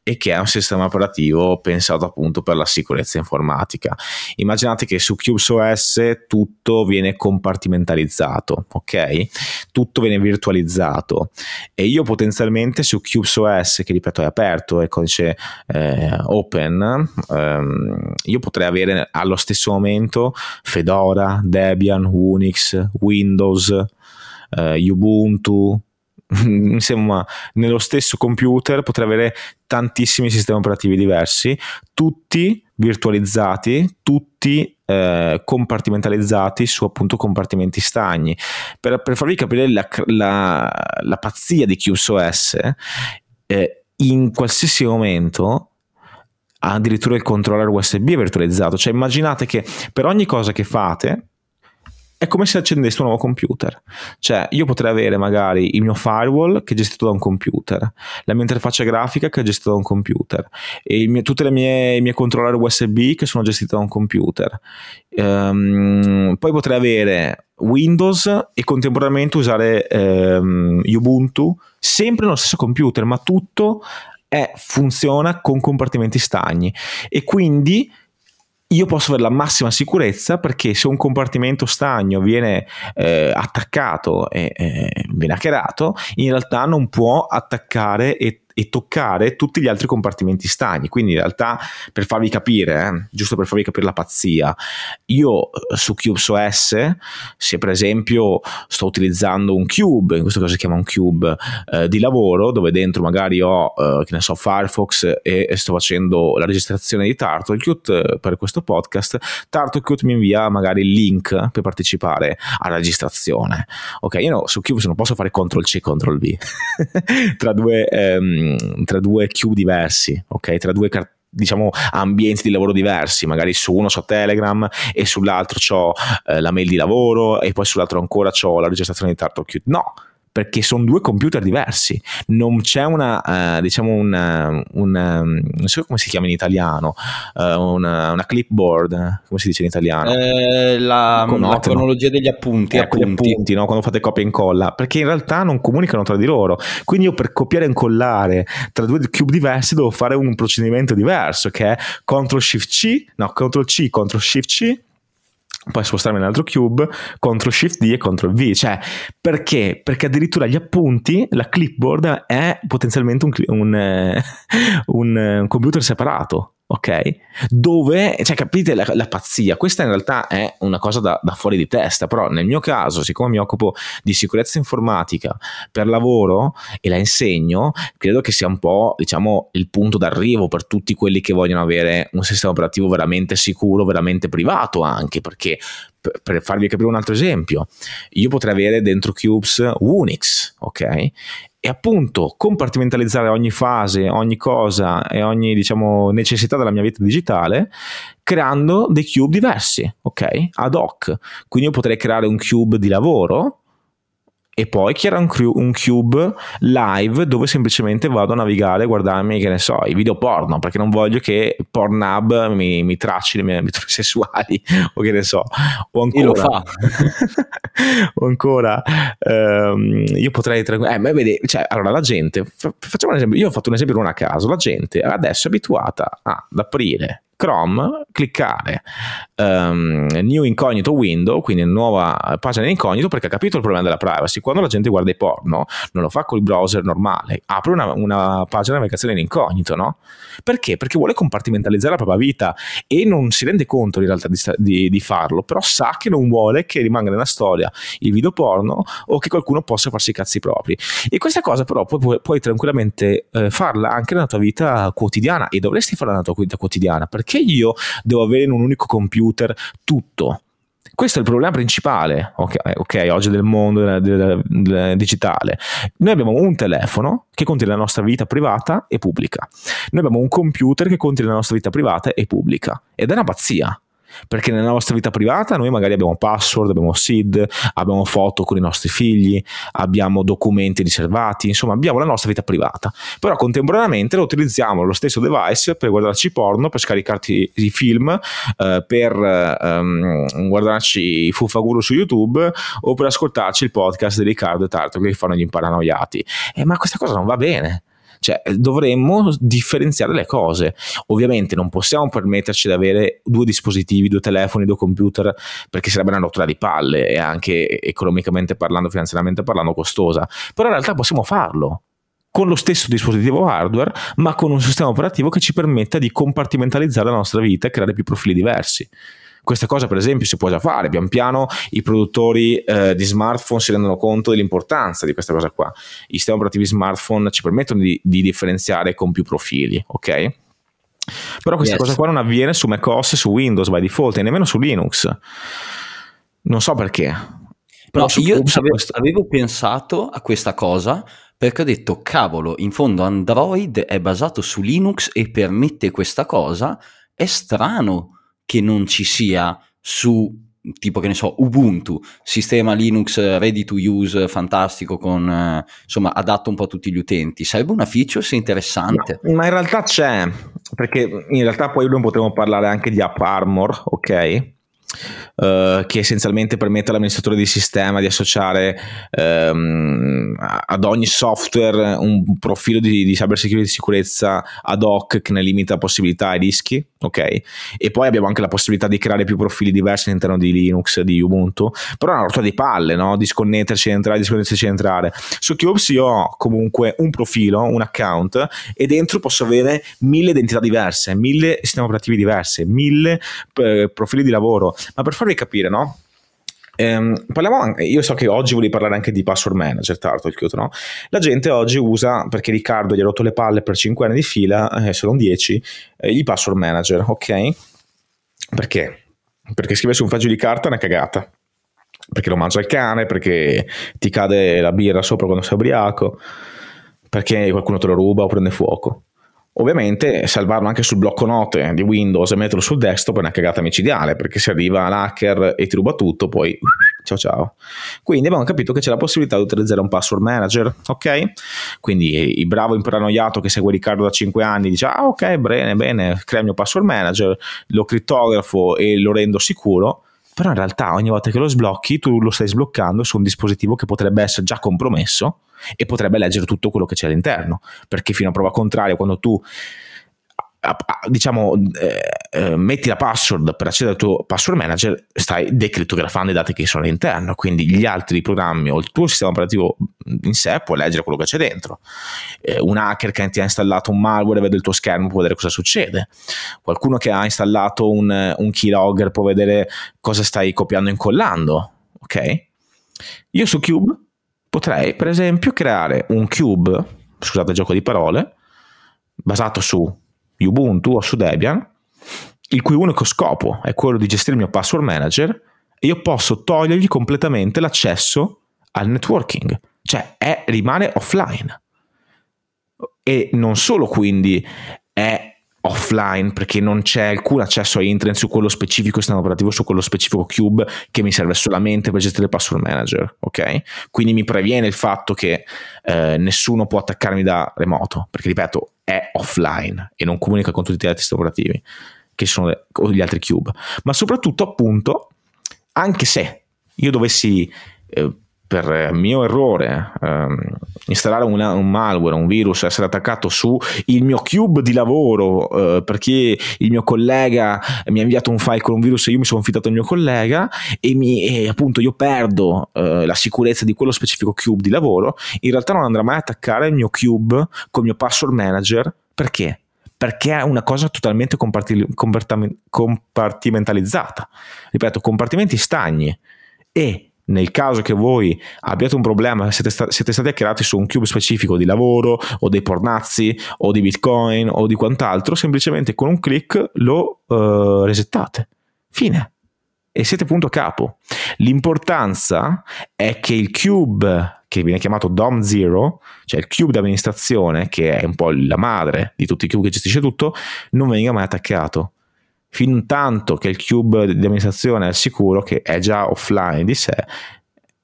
e che è un sistema operativo pensato appunto per la sicurezza informatica. Immaginate che su CubesOS tutto viene compartimentalizzato ok? Tutto viene virtualizzato e io potenzialmente su CubesOS che ripeto è aperto è codice eh, open ehm, io potrei avere allo stesso momento Fedora, Debian, Unix, Windows, eh, Ubuntu, insomma nello stesso computer potrei avere tantissimi sistemi operativi diversi tutti virtualizzati tutti eh, compartimentalizzati su appunto compartimenti stagni. Per, per farvi capire la, la, la pazzia di QSOS eh, in qualsiasi momento addirittura il controller USB virtualizzato. Cioè immaginate che per ogni cosa che fate è come se accendeste un nuovo computer. Cioè, io potrei avere magari il mio firewall che è gestito da un computer, la mia interfaccia grafica che è gestita da un computer, mio, tutte le mie, i miei controller USB che sono gestiti da un computer. Um, poi potrei avere Windows e contemporaneamente usare um, Ubuntu sempre nello stesso computer, ma tutto è, funziona con compartimenti stagni. E quindi io posso avere la massima sicurezza perché se un compartimento stagno viene eh, attaccato e eh, viene hackerato, in realtà non può attaccare e e toccare tutti gli altri compartimenti stagni. Quindi in realtà, per farvi capire, eh, giusto per farvi capire la pazzia, io eh, su CubesOS, se per esempio sto utilizzando un cube, in questo caso si chiama un cube eh, di lavoro, dove dentro magari ho, eh, che ne so, Firefox e, sto facendo la registrazione di TurtleCute eh, per questo podcast, TurtleCute mi invia magari il link per partecipare alla registrazione. Ok, io no, su Cube non posso fare CTRL-C, CTRL-V tra due... Ehm, tra due queue diversi, ok? Tra due cart- diciamo ambienti di lavoro diversi, magari su uno ho Telegram e sull'altro ho eh, la mail di lavoro e poi sull'altro ancora ho la registrazione di TurtleCute. No, perché sono due computer diversi, non c'è una, uh, diciamo una, una, non so come si chiama in italiano, uh, una, una, clipboard, come si dice in italiano? Eh, la, la, cronologia degli appunti, ecco, appunti. Gli appunti no? quando fate copia e incolla, perché in realtà non comunicano tra di loro, quindi io per copiare e incollare tra due cube diversi devo fare un procedimento diverso che è CTRL SHIFT C, no, CTRL C, CTRL SHIFT C poi spostarmi nell'altro cube, CTRL SHIFT D e CTRL V. Cioè, perché? Perché addirittura gli appunti, la clipboard è potenzialmente un, un, eh, un, un computer separato ok? Dove, cioè capite la, la, pazzia, questa in realtà è una cosa da, da, fuori di testa, però nel mio caso, siccome mi occupo di sicurezza informatica per lavoro e la insegno, credo che sia un po', diciamo, il punto d'arrivo per tutti quelli che vogliono avere un sistema operativo veramente sicuro, veramente privato anche, perché per farvi capire un altro esempio, io potrei avere dentro Cubes Unix, ok? e appunto compartimentalizzare ogni fase, ogni cosa e ogni diciamo, necessità della mia vita digitale creando dei cube diversi, ok? Ad hoc. Quindi io potrei creare un cube di lavoro e poi chi era un, un, cube live dove semplicemente vado a navigare e guardarmi, che ne so, i video porno, perché non voglio che Pornhub mi, mi tracci le mie abitudini sessuali, o che ne so. O ancora, lo fa. o ancora ehm, io potrei... Eh, ma vedi, cioè, allora la gente, facciamo un esempio, io ho fatto un esempio non a caso, la gente adesso è abituata ad aprire Chrome, cliccare um, New Incognito Window, quindi nuova pagina di incognito, perché ha capito il problema della privacy. Quando la gente guarda i porno, non lo fa con il browser normale, apre una, una pagina di navigazione in incognito, no? Perché? Perché vuole compartimentalizzare la propria vita e non si rende conto in realtà di, di, di farlo, però sa che non vuole che rimanga nella storia il video porno o che qualcuno possa farsi i cazzi propri. E questa cosa però puoi, puoi tranquillamente eh, farla anche nella tua vita quotidiana e dovresti farla nella tua vita quotidiana perché io devo avere in un unico computer tutto. Questo è il problema principale, ok, okay oggi del mondo del, del, del digitale. Noi abbiamo un telefono che contiene la nostra vita privata e pubblica. Noi abbiamo un computer che contiene la nostra vita privata e pubblica. Ed è una pazzia perché nella nostra vita privata noi magari abbiamo password, abbiamo SID, abbiamo foto con i nostri figli, abbiamo documenti riservati, insomma abbiamo la nostra vita privata, però contemporaneamente lo utilizziamo lo stesso device per guardarci porno, per scaricarti i film, eh, per ehm, guardarci i fuffaguru su YouTube o per ascoltarci il podcast di Riccardo e Tarto che fanno gli imparanoiati. Eh, ma questa cosa non va bene. Cioè, dovremmo differenziare le cose. Ovviamente non possiamo permetterci di avere due dispositivi, due telefoni, due computer, perché sarebbe una rottura di palle e anche economicamente parlando, finanziariamente parlando, costosa. Però in realtà possiamo farlo con lo stesso dispositivo hardware, ma con un sistema operativo che ci permetta di compartimentalizzare la nostra vita e creare più profili diversi. Questa cosa, per esempio, si può già fare. Pian piano i produttori eh, di smartphone si rendono conto dell'importanza di questa cosa qua. I sistemi operativi smartphone ci permettono di, di differenziare con più profili, ok? Però questa yes. cosa qua non avviene su macOS su Windows by default e nemmeno su Linux. Non so perché. Però no, io avevo, questo... avevo pensato a questa cosa perché ho detto cavolo, in fondo Android è basato su Linux e permette questa cosa. È strano che non ci sia su tipo che ne so Ubuntu, sistema Linux ready to use fantastico con eh, insomma adatto un po' a tutti gli utenti. Sarebbe una feature interessante. No, ma in realtà c'è, perché in realtà poi noi potremmo parlare anche di App Armor, ok? Uh, che essenzialmente permette all'amministratore di sistema di associare um, ad ogni software un profilo di, di cyber security di sicurezza ad hoc che ne limita possibilità e rischi, ok? E poi abbiamo anche la possibilità di creare più profili diversi all'interno di Linux, di Ubuntu, però è una rottura di palle, no? Disconnetterci entrare, disconnetterci entrare. Su Cubes io ho comunque un profilo, un account e dentro posso avere mille identità diverse, mille sistemi operativi diversi, mille eh, profili di lavoro ma per farvi capire, no? Ehm, parliamo anche, io so che oggi volevi parlare anche di password manager, chiudo, no? La gente oggi usa, perché Riccardo gli ha rotto le palle per 5 anni di fila, eh, sono 10, eh, i password manager, ok? Perché? Perché scrivere su un foglio di carta è una cagata. Perché lo mangia il cane, perché ti cade la birra sopra quando sei ubriaco, perché qualcuno te lo ruba o prende fuoco. Ovviamente salvarlo anche sul blocco note di Windows e metterlo sul desktop è una cagata micidiale perché se arriva l'hacker e ti ruba tutto poi ciao ciao. Quindi abbiamo capito che c'è la possibilità di utilizzare un password manager, ok? Quindi il bravo imparanoiato che segue Riccardo da 5 anni dice ah ok bene bene crea il mio password manager, lo crittografo e lo rendo sicuro però in realtà ogni volta che lo sblocchi tu lo stai sbloccando su un dispositivo che potrebbe essere già compromesso e potrebbe leggere tutto quello che c'è all'interno, perché fino a prova contraria quando tu diciamo eh, eh, metti la password per accedere al tuo password manager stai decrittografando i dati che sono all'interno. Quindi gli altri programmi o il tuo sistema operativo in sé può leggere quello che c'è dentro. Eh, un hacker che ti ha installato un malware vede il tuo schermo può vedere cosa succede. Qualcuno che ha installato un, un keylogger può vedere cosa stai copiando e incollando ok? Io su Cube potrei per esempio creare un cube, scusate il gioco di parole, basato su Ubuntu o su Debian, il cui unico scopo è quello di gestire il mio password manager e io posso togliergli completamente l'accesso al networking, cioè è, rimane offline. E non solo quindi è offline perché non c'è alcun accesso a internet su quello specifico sistema operativo, su quello specifico cube che mi serve solamente per gestire il password manager, ok? Quindi mi previene il fatto che eh, nessuno può attaccarmi da remoto, perché ripeto, è offline e non comunica con tutti gli altri sistemi operativi che sono le, gli altri cube, ma soprattutto appunto anche se io dovessi eh, per mio errore ehm, installare una, un malware, un virus, essere attaccato su il mio cube di lavoro eh, perché il mio collega mi ha inviato un file con un virus e io mi sono infidato al mio collega e, mi, e appunto io perdo eh, la sicurezza di quello specifico cube di lavoro, in realtà non andrà mai a attaccare il mio cube con il mio password manager perché? perché è una cosa totalmente compartimentalizzata. Ripeto, compartimenti stagni. E nel caso che voi abbiate un problema, siete, sta- siete stati hackerati su un cube specifico di lavoro o dei pornazzi o di bitcoin o di quant'altro, semplicemente con un clic lo uh, resettate. Fine. E siete punto a capo. L'importanza è che il cube che viene chiamato DOM Zero, cioè il cube di amministrazione, che è un po' la madre di tutti i cube che gestisce tutto, non venga mai attaccato. Fin tanto che il cube di amministrazione è sicuro, che è già offline di sé,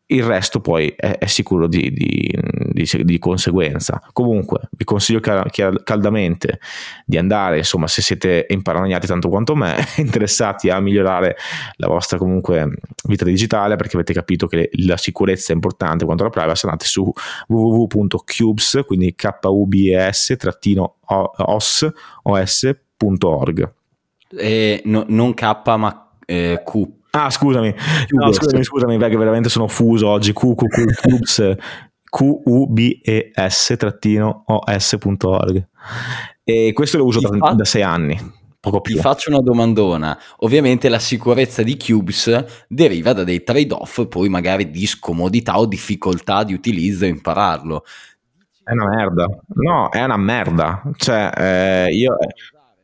il resto poi è, è sicuro di, di, di, di, conseguenza. Comunque vi consiglio caldamente di andare, insomma, se siete imparanoiati tanto quanto me, interessati a migliorare la vostra comunque vita digitale, perché avete capito che la sicurezza è importante quanto alla privacy, andate su www.cubes, quindi k-u-b-s-os.org. Eh, no, non K ma eh, Q Ah, scusami. No, scusami, scusami, perché veramente sono fuso oggi. QQQCubes, Q-U-B-E-S-os.org. E questo lo uso da, fa- da sei anni. Poco più. Ti faccio una domandona. Ovviamente la sicurezza di Cubes deriva da dei trade-off, poi magari di scomodità o difficoltà di utilizzo e impararlo. È una merda. No, è una merda. Cioè, eh, io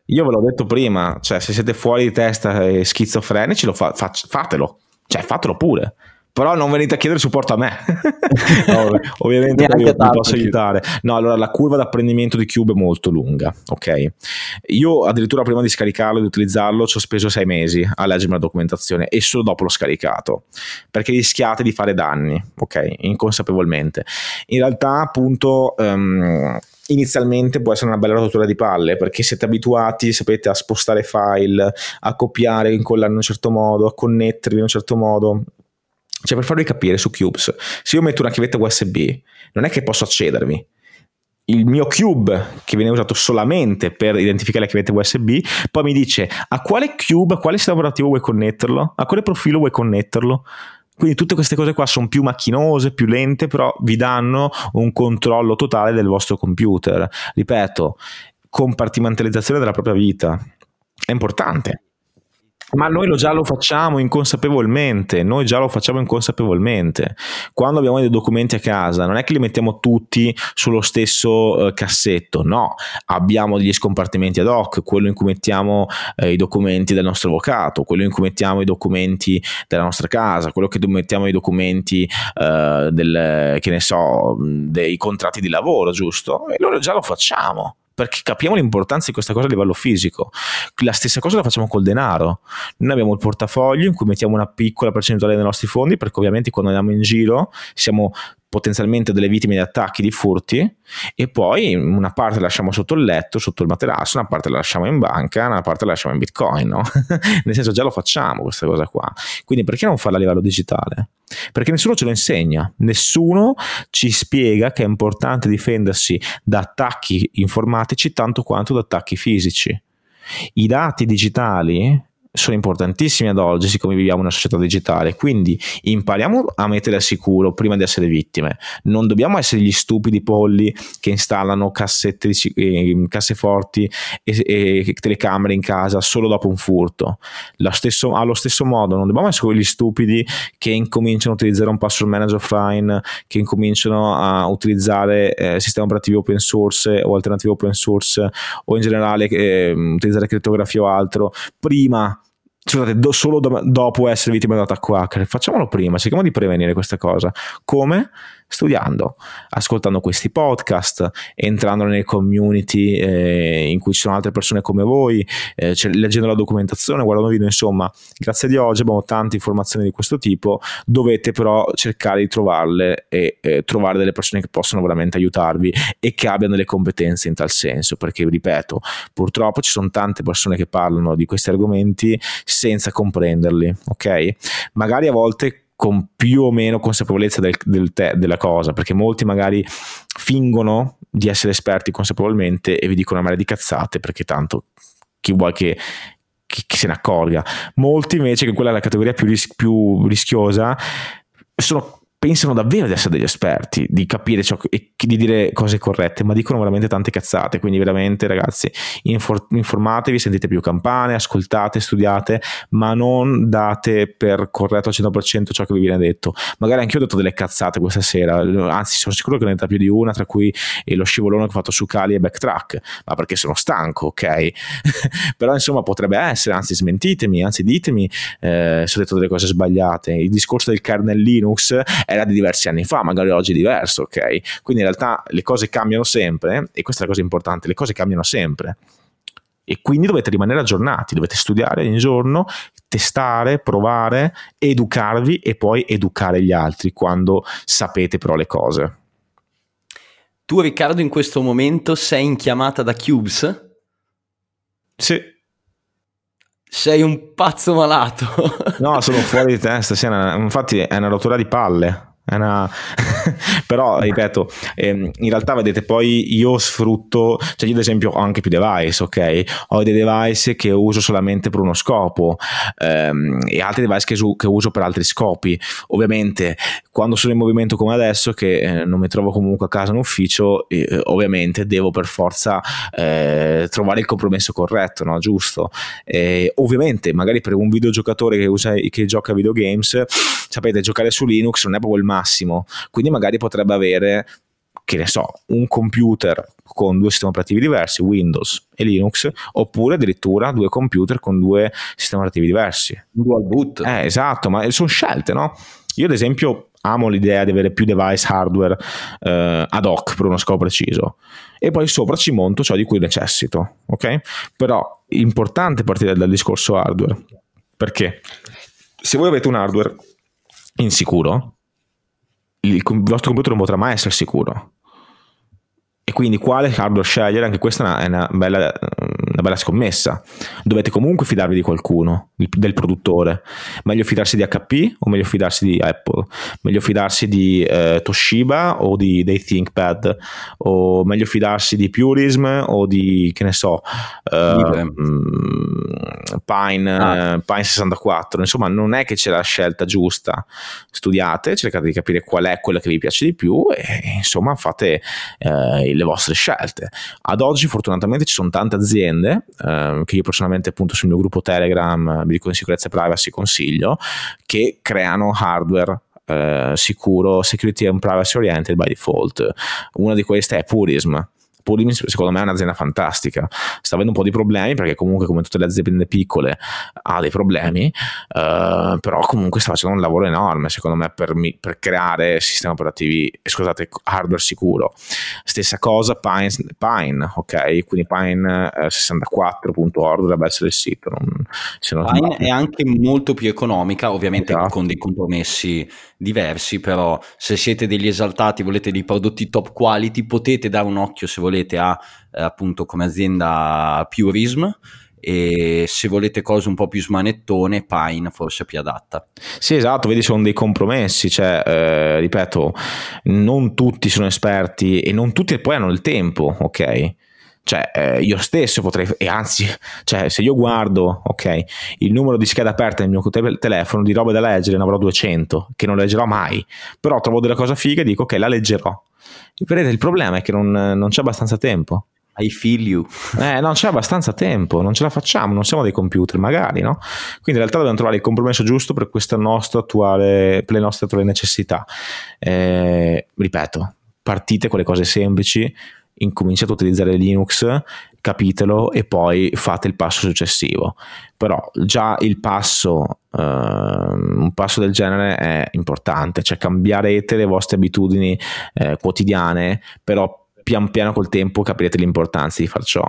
io ve l'ho detto prima, cioè se siete fuori di testa e schizofrenici, lo fa, fa, fatelo, cioè fatelo pure. Però non venite a chiedere supporto a me. no, ovviamente vi posso aiutare. No, allora la curva d'apprendimento di Cube è molto lunga, ok? Io addirittura prima di scaricarlo e di utilizzarlo ci ho speso sei mesi a leggermi la documentazione e solo dopo l'ho scaricato, perché rischiate di fare danni, ok? Inconsapevolmente. In realtà appunto... Um, inizialmente può essere una bella rottura di palle perché siete abituati, sapete, a spostare file, a copiare, incollare in un certo modo, a connettervi in un certo modo. Cioè, per farvi capire su Cubes, se io metto una chiavetta USB, non è che posso accedervi. Il mio cube, che viene usato solamente per identificare le chiavette USB, poi mi dice a quale cube, a quale sistema operativo vuoi connetterlo, a quale profilo vuoi connetterlo. Quindi tutte queste cose qua sono più macchinose, più lente, però vi danno un controllo totale del vostro computer. Ripeto, compartimentalizzazione della propria vita. È importante. Ma noi lo già lo facciamo inconsapevolmente, noi già lo facciamo inconsapevolmente. Quando abbiamo dei documenti a casa, non è che li mettiamo tutti sullo stesso eh, cassetto, no, abbiamo degli scompartimenti ad hoc, quello in cui mettiamo eh, i documenti del nostro avvocato, quello in cui mettiamo i documenti della nostra casa, quello che mettiamo i documenti eh, del, che ne so, dei contratti di lavoro, giusto? E noi già lo facciamo perché capiamo l'importanza di questa cosa a livello fisico. La stessa cosa la facciamo col denaro. Noi abbiamo il portafoglio in cui mettiamo una piccola percentuale dei nostri fondi perché ovviamente quando andiamo in giro siamo potenzialmente delle vittime di attacchi, di furti, e poi una parte la lasciamo sotto il letto, sotto il materasso, una parte la lasciamo in banca, una parte la lasciamo in bitcoin, no? Nel senso già lo facciamo questa cosa qua. Quindi perché non farla a livello digitale? Perché nessuno ce lo insegna, nessuno ci spiega che è importante difendersi da attacchi informatici tanto quanto da attacchi fisici. I dati digitali sono importantissimi ad oggi, siccome viviamo una società digitale. Quindi impariamo a mettere al sicuro prima di essere vittime. Non dobbiamo essere gli stupidi polli che installano cassette eh, casseforti e, e, telecamere in casa solo dopo un furto. Stesso, allo stesso modo, non dobbiamo essere quegli stupidi che incominciano a utilizzare un password manager offline, che incominciano a utilizzare eh, sistemi operativi open source o alternative open source o in generale eh, utilizzare crittografia o altro prima scusate, do, solo do, dopo essere vittima di un attacco hacker. Facciamolo prima, cerchiamo di prevenire questa cosa. Come? Studiando, ascoltando questi podcast, entrando nelle community eh, in cui ci sono altre persone come voi, eh, cioè, leggendo la documentazione, guardando video, insomma, grazie a Dio oggi abbiamo tante informazioni di questo tipo, dovete però cercare di trovarle e eh, trovare delle persone che possono veramente aiutarvi e che abbiano delle competenze in tal senso, perché ripeto, purtroppo ci sono tante persone che parlano di questi argomenti senza comprenderli, ok? Magari a volte con più o meno consapevolezza del, del te, della cosa, perché molti magari fingono di essere esperti consapevolmente e vi dicono una marea di cazzate perché tanto chi vuole che, che, che se ne accorga. Molti invece, che quella è la categoria più, ris- più rischiosa, sono pensano davvero di essere degli esperti, di capire ciò e di dire cose corrette, ma dicono veramente tante cazzate. Quindi, veramente, ragazzi, infor- informatevi, sentite più campane, ascoltate, studiate, ma non date per corretto al 100% ciò che vi viene detto. Magari anche io ho detto delle cazzate questa sera, anzi, sono sicuro che ne ho detta più di una, tra cui lo scivolone che ho fatto su Cali e Backtrack, ma perché sono stanco, ok? Però, insomma, potrebbe essere, anzi, smentitemi, anzi, ditemi eh, se ho detto delle cose sbagliate. Il discorso del kernel Linux era di diversi anni fa, magari oggi è diverso, ok? Quindi in realtà le cose cambiano sempre e questa è la cosa importante, le cose cambiano sempre. E quindi dovete rimanere aggiornati, dovete studiare ogni giorno, testare, provare, educarvi e poi educare gli altri quando sapete però le cose. Tu Riccardo in questo momento sei in chiamata da Cubes? Sì. Sei un pazzo malato. no, sono fuori di testa. Sì, infatti è una rottura di palle. Una... però ripeto ehm, in realtà vedete poi io sfrutto cioè io ad esempio ho anche più device ok? Ho dei device che uso solamente per uno scopo ehm, e altri device che, su- che, uso per altri scopi. Ovviamente quando sono in movimento come adesso che eh, non mi trovo comunque a casa in ufficio eh, ovviamente devo per forza eh, trovare il compromesso corretto no? giusto? Ovviamente magari per un videogiocatore che, usa, che gioca a videogames sapete giocare su Linux non è proprio il massimo, quindi magari potrebbe avere che ne so, un computer con due sistemi operativi diversi, Windows e Linux, oppure addirittura due computer con due sistemi operativi diversi. Dual boot. Eh, esatto, ma sono scelte, no? Io ad esempio amo l'idea di avere più device hardware eh, ad hoc per uno scopo preciso e poi sopra ci monto ciò di cui necessito, ok? Però è importante partire dal discorso hardware, perché se voi avete un hardware insicuro, il, vostro computer non potrà mai essere sicuro. E quindi quale hardware scegliere? Anche questa è una bella, una bella scommessa. Dovete comunque fidarvi di qualcuno, del produttore. Meglio fidarsi di HP o meglio fidarsi di Apple? Meglio fidarsi di eh, Toshiba o di, dei ThinkPad? O meglio fidarsi di Purism o di, che ne so, eh, Pine, ah. Pine 64? Insomma, non è che c'è la scelta giusta. Studiate, cercate di capire qual è quella che vi piace di più e insomma fate... Eh, le vostre scelte. Ad oggi fortunatamente ci sono tante aziende eh, che io personalmente appunto sul mio gruppo Telegram, vi dico in sicurezza e privacy consiglio, che creano hardware eh, sicuro, security and privacy oriented by default. Una di queste è Purism Purim secondo me è un'azienda fantastica, sta avendo un po' di problemi perché comunque come tutte le aziende piccole ha dei problemi, uh, però comunque sta facendo un lavoro enorme secondo me per, mi, per creare sistemi operativi, scusate, hardware sicuro. Stessa cosa Pine, Pine ok? Quindi Pine64.org dovrebbe essere il sito. Non, non Pine è anche molto più economica, ovviamente esatto. con dei compromessi diversi, però se siete degli esaltati, volete dei prodotti top quality, potete dare un occhio se volete volete ha eh, appunto come azienda Purism e se volete cose un po' più smanettone Pine forse è più adatta. Sì esatto vedi sono dei compromessi cioè eh, ripeto non tutti sono esperti e non tutti poi hanno il tempo ok cioè eh, io stesso potrei e anzi cioè, se io guardo ok il numero di schede aperte nel mio te- telefono di robe da leggere ne avrò 200 che non leggerò mai però trovo delle cose fighe e dico ok la leggerò Vedete, il problema è che non, non c'è abbastanza tempo. I feel you. Eh, non c'è abbastanza tempo, non ce la facciamo, non siamo dei computer, magari, no? Quindi in realtà dobbiamo trovare il compromesso giusto per, attuale, per le nostre attuali necessità. Eh, ripeto, partite con le cose semplici, incominciate a utilizzare Linux, capitelo e poi fate il passo successivo. Però già il passo, uh, un passo del genere è importante, cioè cambierete le vostre abitudini eh, quotidiane, però pian piano col tempo capirete l'importanza di far ciò.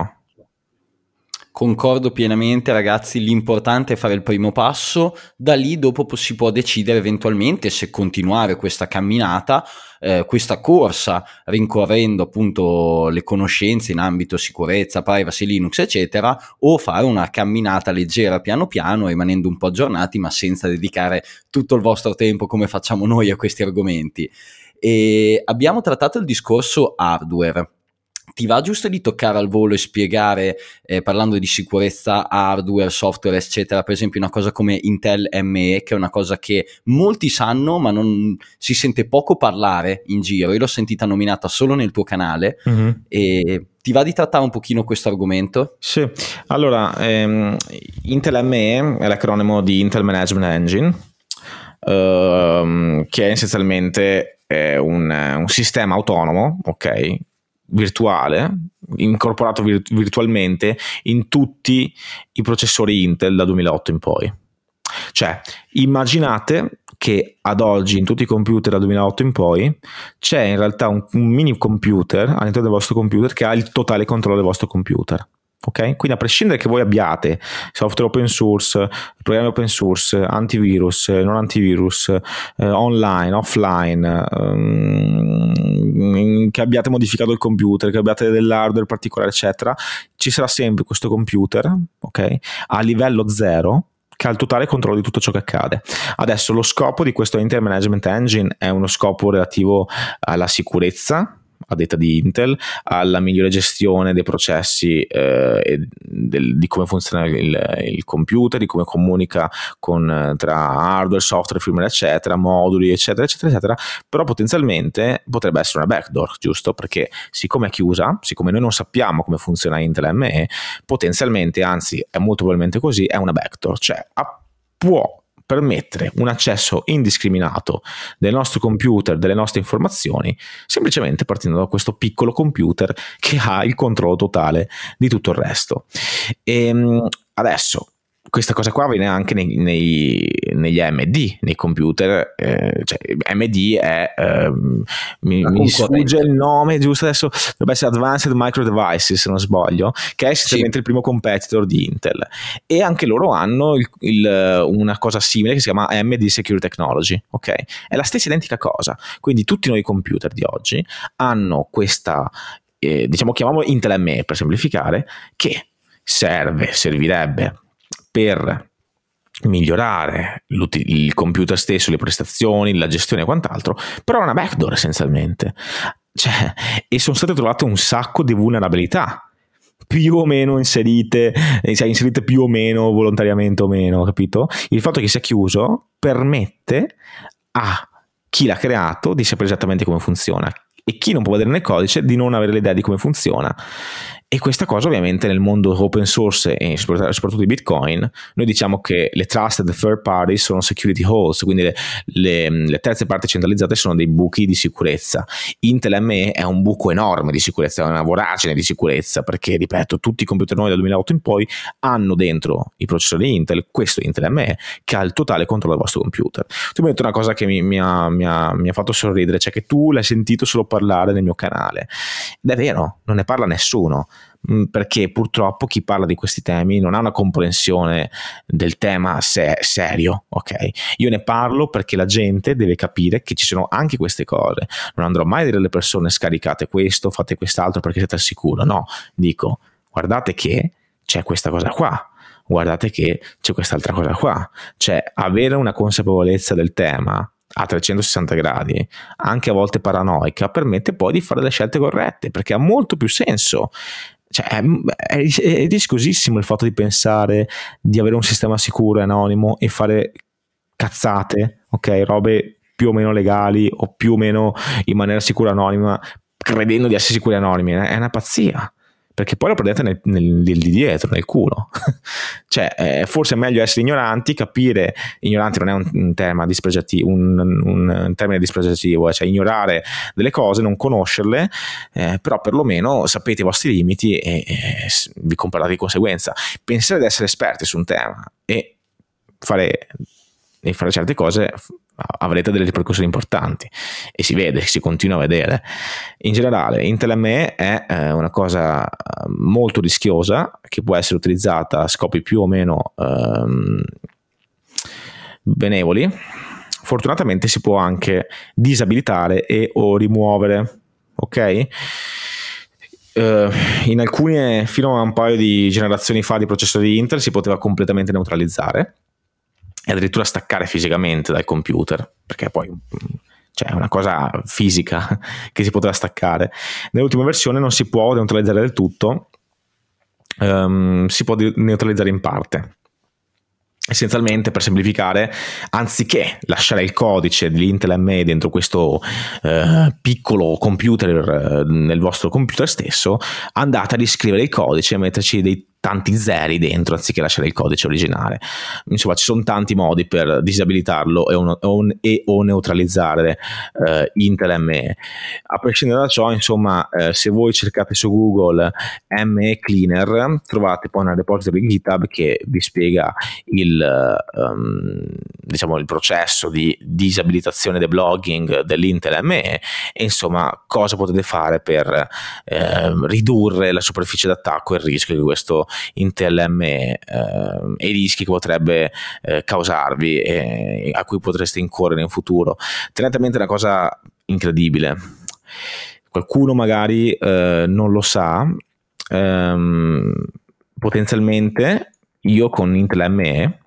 Concordo pienamente, ragazzi. L'importante è fare il primo passo. Da lì dopo si può decidere eventualmente se continuare questa camminata, eh, questa corsa, rincorrendo appunto le conoscenze in ambito sicurezza, privacy, Linux, eccetera, o fare una camminata leggera piano piano, rimanendo un po' aggiornati, ma senza dedicare tutto il vostro tempo come facciamo noi a questi argomenti. E abbiamo trattato il discorso hardware ti va giusto di toccare al volo e spiegare, eh, parlando di sicurezza, hardware, software, eccetera, per esempio una cosa come Intel ME, che è una cosa che molti sanno, ma non si sente poco parlare in giro. Io l'ho sentita nominata solo nel tuo canale mm-hmm. e ti va di trattare un pochino questo argomento? Sì, allora ehm, Intel ME è l'acronimo di Intel Management Engine, ehm, che è essenzialmente è un, un sistema autonomo, ok? Virtuale, incorporato vir- virtualmente in tutti i processori Intel da 2008 in poi. Cioè, immaginate che ad oggi in tutti i computer da 2008 in poi c'è in realtà un, un mini computer all'interno del vostro computer che ha il totale controllo del vostro computer. Ok? Quindi a prescindere che voi abbiate software open source, programmi open source, antivirus, non antivirus, eh, online, offline, ehm, che abbiate modificato il computer, che abbiate dell'hardware particolare, eccetera, ci sarà sempre questo computer, ok? A livello zero che ha il totale controllo di tutto ciò che accade. Adesso lo scopo di questo Inter Management Engine è uno scopo relativo alla sicurezza a detta di Intel, alla migliore gestione dei processi eh, e del, di come funziona il, il, computer, di come comunica con, tra hardware, software, firmware, eccetera, moduli, eccetera, eccetera, eccetera, però potenzialmente potrebbe essere una backdoor, giusto? Perché siccome è chiusa, siccome noi non sappiamo come funziona Intel ME, potenzialmente, anzi è molto probabilmente così, è una backdoor, cioè può permettere un accesso indiscriminato del nostro computer, delle nostre informazioni, semplicemente partendo da questo piccolo computer che ha il controllo totale di tutto il resto. E ehm, adesso questa cosa qua avviene anche nei, nei, negli AMD, nei computer, eh, cioè AMD è, eh, mi, mi sfugge il nome giusto adesso, dovrebbe essere Advanced Micro Devices se non sbaglio, che è essenzialmente sì. il primo competitor di Intel e anche loro hanno il, il, una cosa simile che si chiama AMD Secure Technology, ok? È la stessa identica cosa, quindi tutti noi computer di oggi hanno questa, eh, diciamo chiamiamolo Intel ME per semplificare, che serve, servirebbe per migliorare il computer stesso, le prestazioni, la gestione e quant'altro, però è una backdoor essenzialmente. Cioè, e sono state trovate un sacco di vulnerabilità più o meno inserite, cioè inserite più o meno volontariamente o meno, capito? Il fatto che sia chiuso permette a chi l'ha creato di sapere esattamente come funziona e chi non può vedere nel codice di non avere l'idea di come funziona. E questa cosa ovviamente nel mondo open source e soprattutto di Bitcoin, noi diciamo che le trusted third parties sono security holes, quindi le, le, le terze parti centralizzate sono dei buchi di sicurezza. Intel ME è un buco enorme di sicurezza, è una voragine di sicurezza, perché ripeto, tutti i computer nuovi dal 2008 in poi hanno dentro i processori Intel, questo Intel ME, che ha il totale controllo del vostro computer. Tu mi hai detto una cosa che mi, mi, ha, mi, ha, mi ha fatto sorridere, cioè che tu l'hai sentito solo parlare nel mio canale. Ed è vero, non ne parla nessuno. Mm, perché purtroppo chi parla di questi temi non ha una comprensione del tema se- serio, ok? Io ne parlo perché la gente deve capire che ci sono anche queste cose. Non andrò mai a dire alle persone scaricate questo, fate quest'altro perché siete al sicuro. No, dico guardate che c'è questa cosa qua. Guardate che c'è quest'altra cosa qua. Cioè, avere una consapevolezza del tema a 360 gradi, anche a volte paranoica, permette poi di fare le scelte corrette, perché ha molto più senso cioè, è, è, è riscosissimo il fatto di pensare di avere un sistema sicuro e anonimo e fare cazzate, ok, robe più o meno legali o più o meno in maniera sicura anonima, credendo di essere sicuri anonimi, è una pazzia perché poi lo prendete nel, nel, nel, di dietro, nel culo. cioè, eh, forse è meglio essere ignoranti, capire, ignoranti non è un, un tema dispregiativo, un, un, termine dispregiativo, eh, cioè ignorare delle cose, non conoscerle, eh, però perlomeno sapete i vostri limiti e, e vi comportate di conseguenza. Pensare di essere esperti su un tema e fare, e fare certe cose avrete delle ripercussioni importanti e si vede, si continua a vedere. In generale, Intel ME è eh, una cosa molto rischiosa che può essere utilizzata a scopi più o meno ehm, benevoli. Fortunatamente si può anche disabilitare e o rimuovere, ok? Uh, in alcune, fino a un paio di generazioni fa di processori Intel si poteva completamente neutralizzare e addirittura staccare fisicamente dal computer, perché poi cioè è una cosa fisica che si poteva staccare. Nell'ultima versione non si può neutralizzare del tutto, um, si può neutralizzare in parte essenzialmente per semplificare, anziché lasciare il codice dell'Intel ME dentro questo eh, piccolo computer eh, nel vostro computer stesso, andate a riscrivere il codice e metterci dei tanti zeri dentro anziché lasciare il codice originale. Insomma, ci sono tanti modi per disabilitarlo e, un, o, e o, neutralizzare eh, Intel ME. A prescindere da ciò, insomma, eh, se voi cercate su Google ME Cleaner, trovate poi una repository di GitHub che vi spiega il, um, diciamo, il processo di disabilitazione deblogging dell'Intel ME e insomma cosa potete fare per eh, ridurre la superficie d'attacco e il rischio di questo Intel ME eh, e i rischi che potrebbe eh, causarvi e a cui potreste incorrere in futuro. Tenete a mente una cosa incredibile. Qualcuno magari eh, non lo sa, ehm, potenzialmente io con Intel ME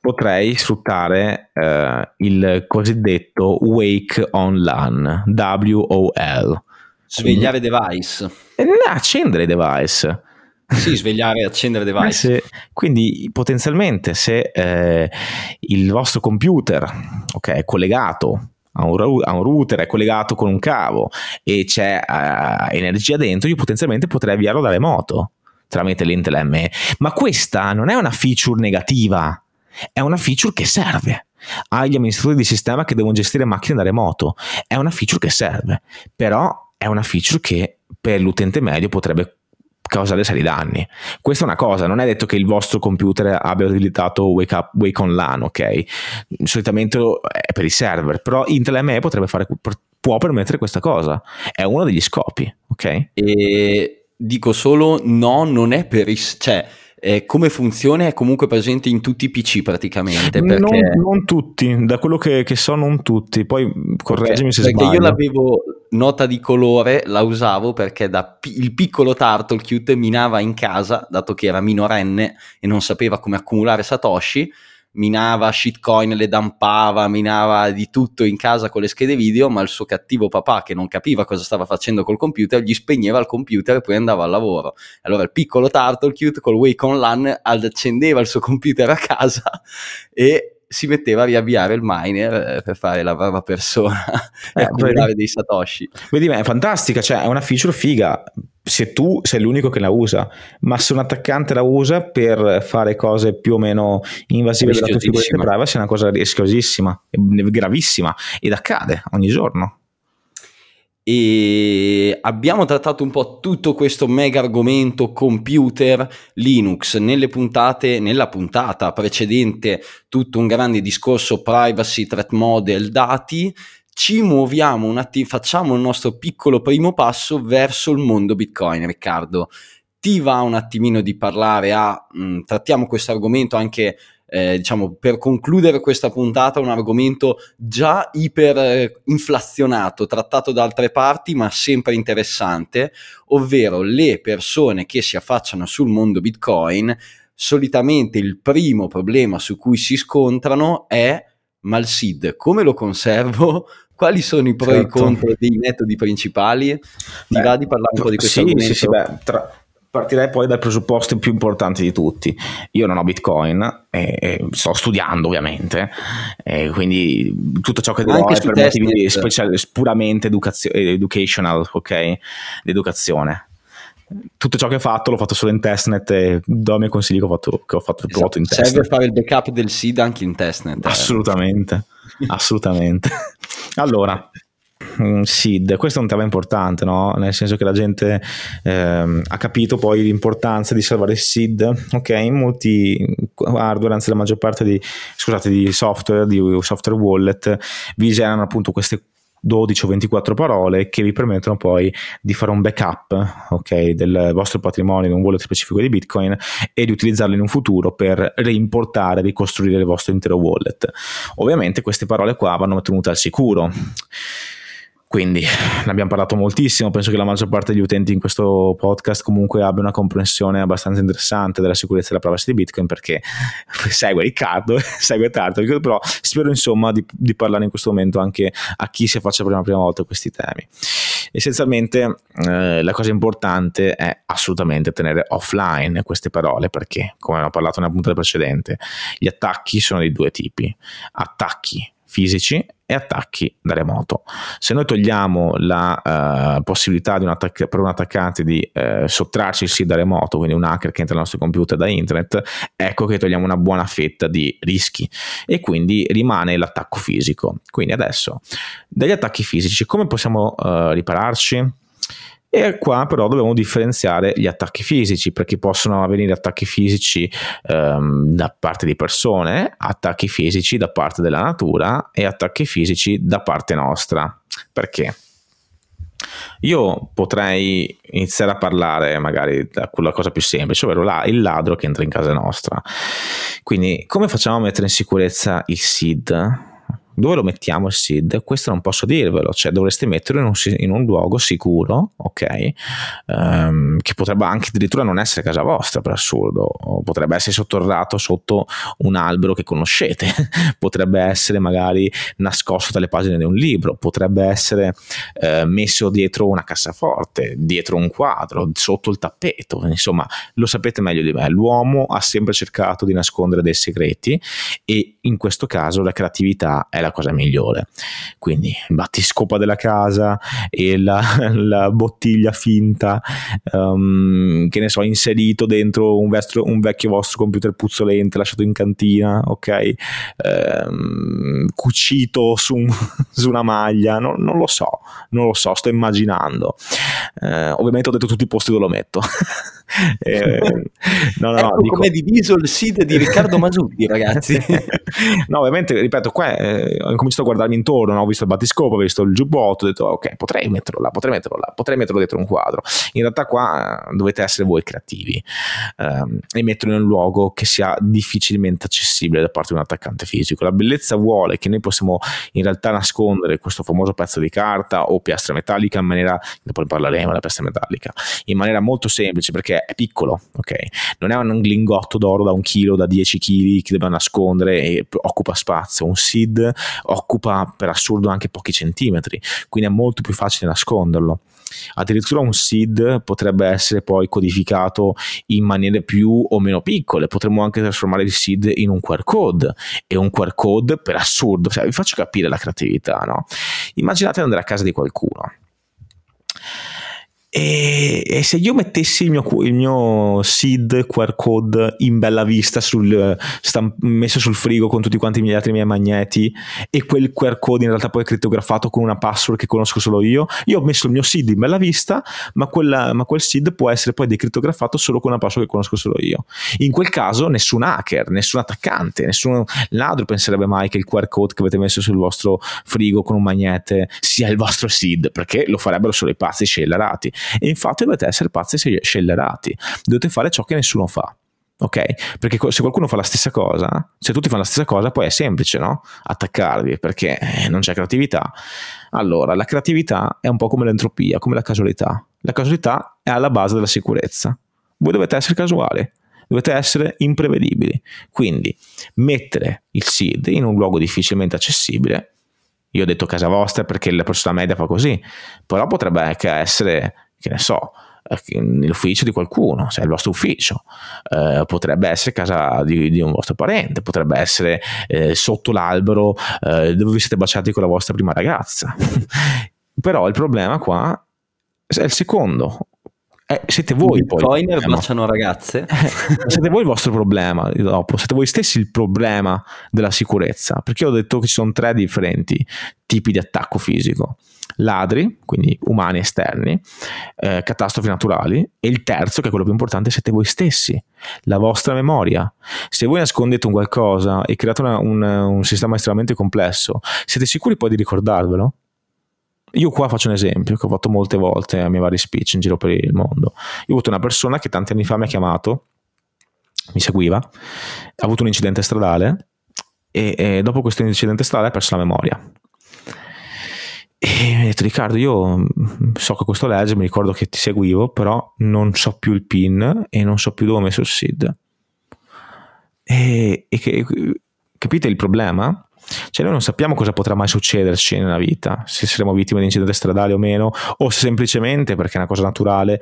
potrei sfruttare eh, il cosiddetto Wake on LAN, WOL. Svegliare device. Eh, accendere device. Sì, svegliare e accendere device. Eh se, quindi potenzialmente se eh, il vostro computer okay, è collegato a un, a un, router, è collegato con un cavo e c'è uh, energia dentro, io potenzialmente potrei avviarlo da remoto tramite l'Intel ME. Ma questa non è una feature negativa, è una feature che serve agli amministratori di sistema che devono gestire macchine da remoto. È una feature che serve, però è una feature che per l'utente medio potrebbe causare seri danni. Questa è una cosa, non è detto che il vostro computer abbia utilizzato Wake, up, Wake on LAN, ok? Solitamente è per i server, però Intel ME potrebbe fare, può permettere questa cosa. È uno degli scopi, ok? E dico solo no, non è per i... cioè eh, come funziona è comunque presente in tutti i PC praticamente. Perché... Non, non tutti, da quello che, che, so non tutti, poi correggimi okay, se perché sbaglio. Perché io l'avevo nota di colore, la usavo perché da p- il piccolo Turtlecute minava in casa, dato che era minorenne e non sapeva come accumulare Satoshi, minava shitcoin, le dampava, minava di tutto in casa con le schede video, ma il suo cattivo papà che non capiva cosa stava facendo col computer gli spegneva il computer e poi andava al lavoro. Allora il piccolo Turtle Cute col Wake on LAN accendeva il suo computer a casa e si metteva a riavviare il miner eh, per fare la brava persona e eh, accumulare dei satoshi. Vedi, è fantastica, cioè è una feature figa. Se tu sei l'unico che la usa, ma se un attaccante la usa per fare cose più o meno invasive della tua privacy è una cosa rischiosissima, gravissima ed accade ogni giorno e abbiamo trattato un po' tutto questo mega argomento computer Linux. Nelle puntate, nella puntata precedente tutto un grande discorso privacy, threat model, dati. Ci muoviamo un attimo, facciamo il nostro piccolo primo passo verso il mondo Bitcoin Riccardo. Ti va un attimino di parlare a mh, trattiamo questo argomento anche eh, diciamo, per concludere questa puntata, un argomento già iperinflazionato, trattato da altre parti, ma sempre interessante, ovvero le persone che si affacciano sul mondo Bitcoin. Solitamente il primo problema su cui si scontrano è ma il SID come lo conservo? Quali sono i pro certo. e i certo. contro dei metodi principali? Ti beh, va di parlare un po' di questo sì, argomento? Sì, sì, beh, tra, partirei poi dal presupposto più importante di tutti. Io non ho Bitcoin, e sto studiando ovviamente, e quindi tutto ciò che devo è per motivi speciali, puramente educazio- educational, ok? L'educazione. Tutto ciò che ho fatto l'ho fatto solo in testnet e do i miei consigli che ho fatto, che ho fatto esatto. in testnet. Serve fare il backup del SID anche in testnet. Eh. Assolutamente, assolutamente. Allora, mm, SID, questo è un tema importante, no? nel senso che la gente ehm, ha capito poi l'importanza di salvare il SID, ok? Molti hardware, anzi la maggior parte di, scusate, di software, di software wallet, vi generano appunto queste 12 o 24 parole che vi permettono poi di fare un backup okay, del vostro patrimonio in un wallet specifico di Bitcoin e di utilizzarlo in un futuro per reimportare, ricostruire il vostro intero wallet. Ovviamente queste parole qua vanno tenute al sicuro. Quindi ne abbiamo parlato moltissimo, penso che la maggior parte degli utenti in questo podcast comunque abbia una comprensione abbastanza interessante della sicurezza della privacy di Bitcoin perché segue Riccardo, segue Tartar, però spero insomma di, di, parlare in questo momento anche a chi si affaccia per la prima volta a questi temi. Essenzialmente eh, la cosa importante è assolutamente tenere offline queste parole perché, come abbiamo parlato nella puntata precedente, gli attacchi sono di due tipi, attacchi fisici e attacchi da remoto. Se noi togliamo la uh, possibilità un attac- per un attaccante di uh, sottrarci il SID da remoto, quindi un hacker che entra nel nostro computer da internet, ecco che togliamo una buona fetta di rischi e quindi rimane l'attacco fisico. Quindi adesso, dagli attacchi fisici, come possiamo uh, ripararci? E qua però dobbiamo differenziare gli attacchi fisici, perché possono avvenire attacchi fisici ehm, da parte di persone, attacchi fisici da parte della natura e attacchi fisici da parte nostra. Perché? Io potrei iniziare a parlare magari da quella cosa più semplice, ovvero la, il ladro che entra in casa nostra. Quindi, come facciamo a mettere in sicurezza il SID? Dove lo mettiamo il SID? Questo non posso dirvelo, cioè dovreste metterlo in un, in un luogo sicuro, ok? Um, che potrebbe anche addirittura non essere casa vostra, per assurdo, o potrebbe essere sotterrato sotto un albero che conoscete, potrebbe essere magari nascosto dalle pagine di un libro, potrebbe essere uh, messo dietro una cassaforte, dietro un quadro, sotto il tappeto, insomma, lo sapete meglio di me, l'uomo ha sempre cercato di nascondere dei segreti e in questo caso la creatività è la la cosa migliore. Quindi battiscopa della casa e la, la bottiglia finta, um, che ne so, inserito dentro un, vestro, un, vecchio vostro computer puzzolente lasciato in cantina, ok? Um, cucito su, su, una maglia, no, non lo so, non lo so, sto immaginando. Uh, ovviamente ho detto tutti i posti dove lo metto. eh, no, no, ecco no, dico... come diviso il sito di Riccardo Masutti, ragazzi. no, ovviamente, ripeto, qua eh, ho cominciato a guardarmi intorno, no? ho visto il battiscopo, ho visto il giubbotto, ho detto ok, potrei metterlo là, potrei metterlo là, potrei metterlo dentro un quadro. In realtà qua eh, dovete essere voi creativi ehm, e metterlo in un luogo che sia difficilmente accessibile da parte di un attaccante fisico. La bellezza vuole che noi possiamo in realtà nascondere questo famoso pezzo di carta o piastra metallica in maniera, poi parleremo della piastra metallica, in maniera molto semplice perché è piccolo, ok? Non è un lingotto d'oro da un chilo, da 10 kg che dobbiamo nascondere e occupa spazio. Un SID occupa per assurdo anche pochi centimetri, quindi è molto più facile nasconderlo. Addirittura un SID potrebbe essere poi codificato in maniere più o meno piccole, potremmo anche trasformare il SID in un QR code e un QR code per assurdo, cioè, vi faccio capire la creatività, no? Immaginate di andare a casa di qualcuno e, e, se io mettessi il mio, il mio SID QR code in bella vista sul, stamp- messo sul frigo con tutti quanti gli altri miei magneti e quel QR code in realtà poi è crittografato con una password che conosco solo io, io ho messo il mio SID in bella vista, ma, quella, ma quel SID può essere poi decriptografato solo con una password che conosco solo io. In quel caso nessun hacker, nessun attaccante, nessun ladro penserebbe mai che il QR code che avete messo sul vostro frigo con un magnete sia il vostro SID, perché lo farebbero solo i pazzi scellerati e infatti dovete essere pazzi e scellerati, dovete fare ciò che nessuno fa. Ok? Perché se qualcuno fa la stessa cosa, se tutti fanno la stessa cosa, poi è semplice, no? Attaccarvi perché eh, non c'è creatività. Allora, la creatività è un po' come l'entropia, come la casualità. La casualità è alla base della sicurezza. Voi dovete essere casuali, dovete essere imprevedibili. Quindi, mettere il seed in un luogo difficilmente accessibile. Io ho detto casa vostra perché la persona media fa così, però potrebbe anche essere che ne so, eh, nell'ufficio di qualcuno, se è il vostro ufficio, eh, potrebbe essere casa di, di, un vostro parente, potrebbe essere eh, sotto l'albero eh, dove vi siete baciati con la vostra prima ragazza. Però il problema qua è il secondo. Eh, siete voi poi. Bitcoiner baciano ragazze. siete voi il vostro problema dopo, siete voi stessi il problema della sicurezza. Perché ho detto che ci sono tre differenti tipi di attacco fisico ladri, quindi umani esterni, eh, catastrofi naturali e il terzo, che è quello più importante, siete voi stessi, la vostra memoria. Se voi nascondete un qualcosa e create una, un, un sistema estremamente complesso, siete sicuri poi di ricordarvelo? Io qua faccio un esempio che ho fatto molte volte a miei vari speech in giro per il mondo. Io ho avuto una persona che tanti anni fa mi ha chiamato, mi seguiva, ha avuto un incidente stradale e, e dopo questo incidente stradale ha perso la memoria. E mi ha detto Riccardo, io mm, so che questo legge, mi ricordo che ti seguivo, però non so più il PIN e non so più dove ho messo il SID. E, e che, capite il problema? Cioè noi non sappiamo cosa potrà mai succederci nella vita, se saremo vittime di incidente stradale o meno, o se semplicemente, perché è una cosa naturale,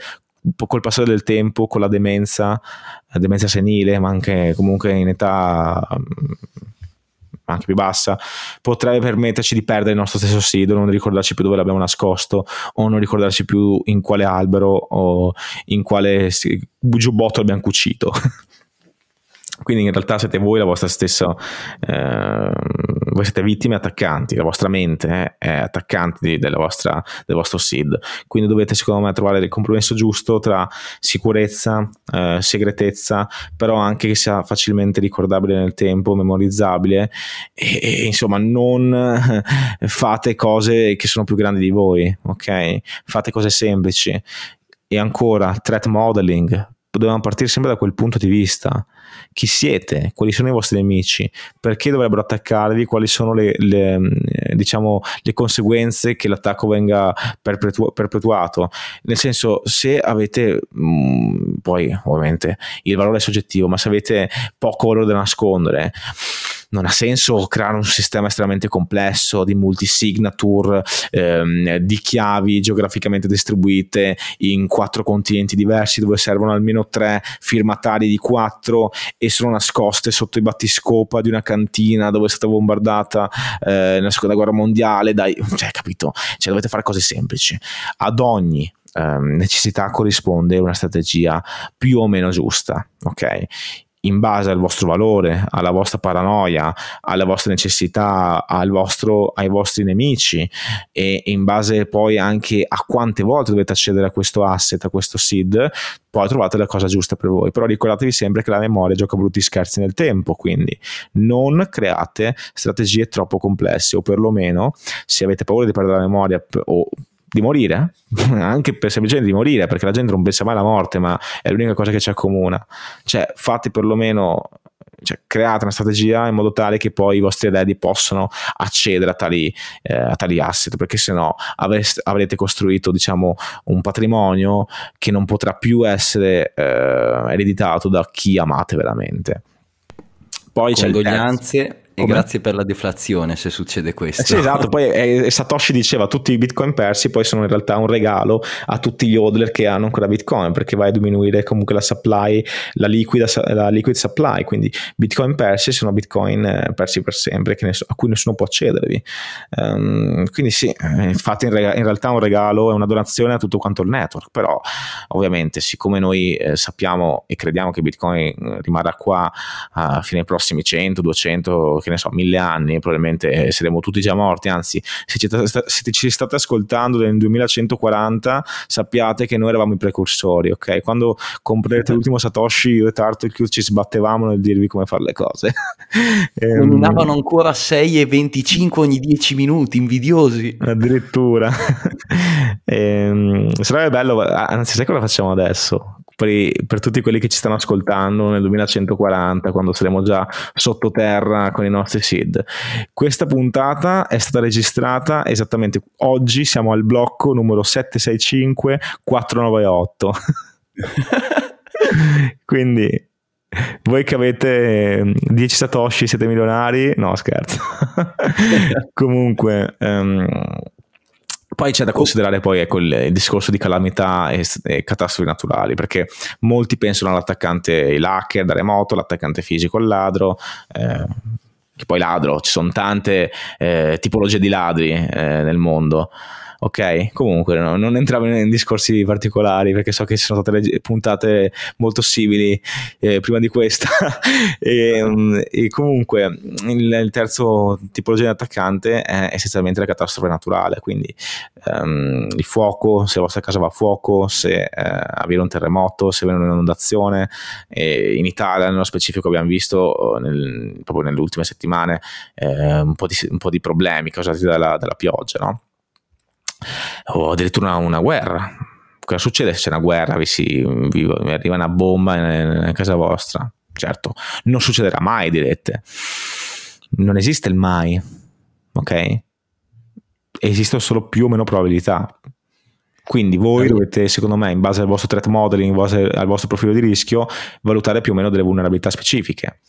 col passare del tempo, con la demenza, la demenza senile, ma anche comunque in età anche più bassa, potrebbe permetterci di perdere il nostro stesso SID, non ricordarci più dove l'abbiamo nascosto, o non ricordarci più in quale albero o in quale giubbotto l'abbiamo cucito. Quindi in realtà siete voi la vostra stessa, eh, voi siete vittime attaccanti, la vostra mente è attaccante della vostra, del vostro SID. Quindi dovete secondo me trovare il compromesso giusto tra sicurezza, eh, segretezza, però anche che sia facilmente ricordabile nel tempo, memorizzabile e, e insomma non fate cose che sono più grandi di voi, ok? Fate cose semplici. E ancora, threat modeling, dobbiamo partire sempre da quel punto di vista. Chi siete, quali sono i vostri nemici, perché dovrebbero attaccarvi, quali sono le, le, diciamo, le conseguenze che l'attacco venga perpetu- perpetuato. Nel senso, se avete, mh, mm, poi ovviamente il valore è soggettivo, ma se avete poco valore da nascondere, non ha senso creare un sistema estremamente complesso di multisignature, ehm, di chiavi geograficamente distribuite in quattro continenti diversi dove servono almeno tre firmatari di quattro e sono nascoste sotto i battiscopa di una cantina dove è stata bombardata eh, nella seconda guerra mondiale. Dai, cioè, capito? Cioè, dovete fare cose semplici. Ad ogni ehm, necessità corrisponde una strategia più o meno giusta, ok? In base al vostro valore, alla vostra paranoia, alle vostre necessità, vostro, ai vostri nemici e in base poi anche a quante volte dovete accedere a questo asset, a questo seed, poi trovate la cosa giusta per voi. Però ricordatevi sempre che la memoria gioca brutti scherzi nel tempo, quindi non create strategie troppo complesse o perlomeno se avete paura di perdere la memoria o di morire, anche per semplicemente di morire, perché la gente non pensa mai alla morte, ma è l'unica cosa che ci accomuna. Cioè, fate perlomeno, cioè, create una strategia in modo tale che poi i vostri eredi possano accedere a tali, eh, a tali asset, perché se no avreste, avrete costruito, diciamo, un patrimonio che non potrà più essere eh, ereditato da chi amate veramente. Poi c'è il e Come? grazie per la deflazione se succede questo. Eh sì, esatto, poi eh, Satoshi diceva tutti i bitcoin persi poi sono in realtà un regalo a tutti gli hodler che hanno ancora bitcoin perché vai a diminuire comunque la supply, la, liquida, la liquid supply, quindi bitcoin persi sono bitcoin eh, persi per sempre ness- a cui nessuno può accedervi. Um, quindi sì, eh, fate in, rega- in, realtà un regalo, è una donazione a tutto quanto il network, però ovviamente siccome noi eh, sappiamo e crediamo che bitcoin eh, rimarrà qua fino ai prossimi 100, 200 che ne so, mille anni, probabilmente saremo tutti già morti, anzi, se ci, se ci state ascoltando nel 2140, sappiate che noi eravamo i precursori, ok? Quando comprerete l'ultimo Satoshi, io e Tartle ci sbattevamo nel dirvi come fare le cose. Nominavano ehm, ancora 6 e 25 ogni 10 minuti, invidiosi. Addirittura. ehm, sarebbe bello, anzi, sai cosa facciamo adesso? Per, per, tutti quelli che ci stanno ascoltando nel 2140, quando saremo già sottoterra con i nostri seed. Questa puntata è stata registrata esattamente oggi, siamo al blocco numero 765 498. Quindi voi che avete 10 satoshi siete milionari? No, scherzo. Comunque, um, poi c'è da considerare poi ecco, il, il, discorso di calamità e, e, catastrofi naturali, perché molti pensano all'attaccante il hacker da remoto, l'attaccante fisico il ladro, eh, che poi ladro, ci sono tante eh, tipologie di ladri eh, nel mondo. Ok? Comunque no, non entriamo in discorsi particolari perché so che ci sono state le puntate molto simili eh, prima di questa e, um, e, comunque il, il, terzo tipologia di attaccante è essenzialmente la catastrofe naturale, quindi um, il fuoco, se la vostra casa va a fuoco, se eh, avviene un terremoto, se viene un'inondazione, e in Italia nello specifico abbiamo visto nel, proprio nelle ultime settimane eh, un, po di, un, po di, problemi causati dalla, dalla pioggia, no? O addirittura una, una guerra. Cosa succede se c'è una guerra, vi, si, vi, arriva una bomba in, in casa vostra? Certo, non succederà mai, direte. Non esiste il mai, ok? Esistono solo più o meno probabilità. Quindi voi dovete, secondo me, in base al vostro threat modeling, al vostro profilo di rischio, valutare più o meno delle vulnerabilità specifiche.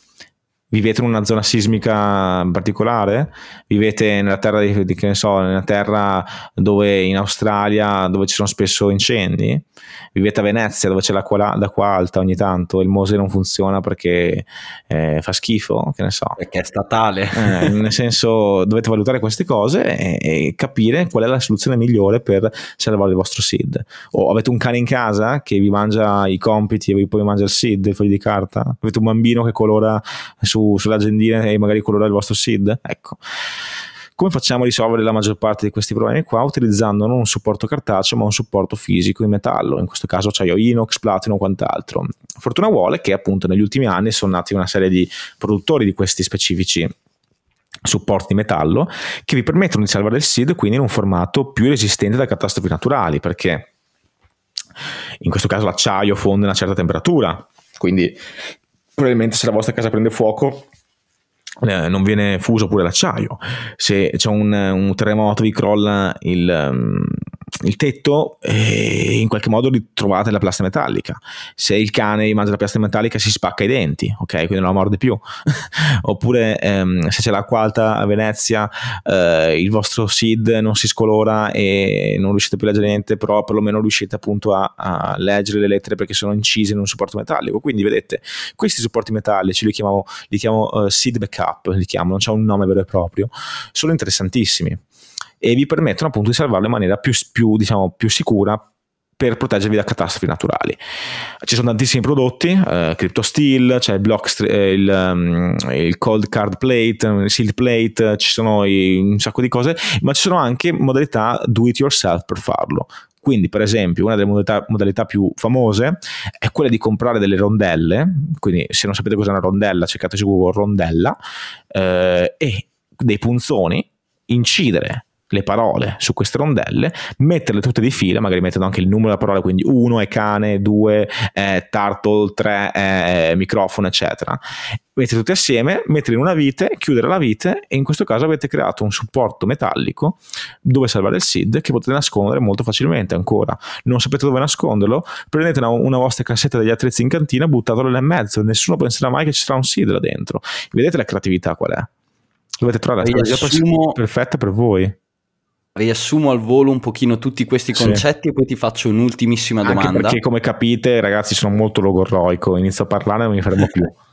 Vivete in una zona sismica particolare? Vivete nella terra, di, di, che ne so, nella terra dove in Australia dove ci sono spesso incendi? Vivete a Venezia dove c'è l'acqua, l'acqua alta ogni tanto e il Mose non funziona perché eh, fa schifo? Che ne so. Perché è statale. Eh, nel senso, dovete valutare queste cose e, e, capire qual è la soluzione migliore per salvare il vostro seed. O avete un cane in casa che vi mangia i compiti e poi mangia il seed, il foglio di carta? Avete un bambino che colora su su, sull'agendina e magari colorare il vostro seed? Ecco. Come facciamo a risolvere la maggior parte di questi problemi qua? Utilizzando non un supporto cartaceo ma un supporto fisico in metallo, in questo caso acciaio inox, platino o quant'altro. Fortuna vuole che appunto negli ultimi anni sono nati una serie di produttori di questi specifici supporti metallo che vi permettono di salvare il seed quindi in un formato più resistente da catastrofi naturali perché in questo caso l'acciaio fonde a una certa temperatura quindi probabilmente se la vostra casa prende fuoco eh, non viene fuso pure l'acciaio. Se c'è un, un terremoto, vi crolla il, um, il tetto e in qualche modo ritrovate la plastica metallica. Se il cane mangia la plastica metallica si spacca i denti, ok? Quindi non la morde più. Oppure ehm, se c'è l'acqua alta a Venezia, eh, il vostro seed non si scolora e non riuscite più a leggere niente, però perlomeno riuscite appunto a, a leggere le lettere perché sono incise in un supporto metallico. Quindi vedete, questi supporti metallici li chiamo, li chiamo uh, seed backup, li chiamo, non c'è un nome vero e proprio, sono interessantissimi e vi permettono appunto di salvarlo in maniera più, più, diciamo, più sicura per proteggervi da catastrofi naturali. Ci sono tantissimi prodotti, eh, CryptoSteel, c'è il, block, eh, il, um, il, Cold Card Plate, il Sealed Plate, ci sono i, un sacco di cose, ma ci sono anche modalità do it yourself per farlo. Quindi, per esempio, una delle modalità, modalità, più famose è quella di comprare delle rondelle. Quindi, se non sapete cos'è una rondella, cercate su Google rondella eh, e dei punzoni, incidere le parole su queste rondelle, metterle tutte di fila, magari mettendo anche il numero della parola, quindi 1 è cane, 2 è turtle, 3 è microfono, eccetera. Mettere tutte assieme, mettere in una vite, chiudere la vite e in questo caso avete creato un supporto metallico dove salvare il SID che potete nascondere molto facilmente ancora. Non sapete dove nasconderlo? Prendete una, una vostra cassetta degli attrezzi in cantina, buttatelo là in mezzo, nessuno penserà mai che ci sarà un SID là dentro. Vedete la creatività qual è? Dovete trovare la strategia perfetta per voi riassumo al volo un pochino tutti questi concetti sì. e poi ti faccio un'ultimissima Anche domanda. Perché come capite ragazzi sono molto logorroico, inizio a parlare e non mi fermo più.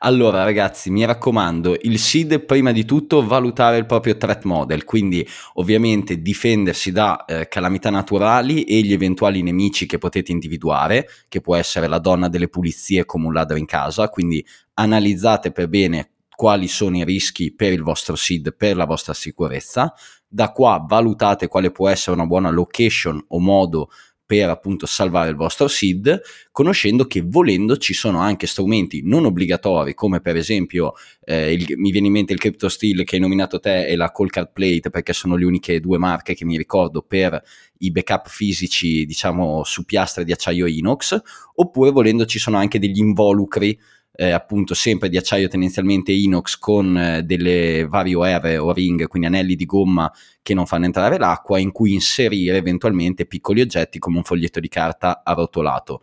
Allora ragazzi mi raccomando il SID prima di tutto valutare il proprio threat model quindi ovviamente difendersi da eh, calamità naturali e gli eventuali nemici che potete individuare che può essere la donna delle pulizie come un ladro in casa quindi analizzate per bene quali sono i rischi per il vostro SID per la vostra sicurezza da qua valutate quale può essere una buona location o modo per appunto salvare il vostro seed, conoscendo che volendo ci sono anche strumenti non obbligatori, come per esempio eh, il, mi viene in mente il CryptoSteel che hai nominato te e la Cold Card Plate, perché sono le uniche due marche che mi ricordo per i backup fisici, diciamo, su piastre di acciaio inox, oppure volendo ci sono anche degli involucri eh, appunto sempre di acciaio tendenzialmente inox con eh, delle varie OR o ring, quindi anelli di gomma che non fanno entrare l'acqua, in cui inserire eventualmente piccoli oggetti come un foglietto di carta arrotolato.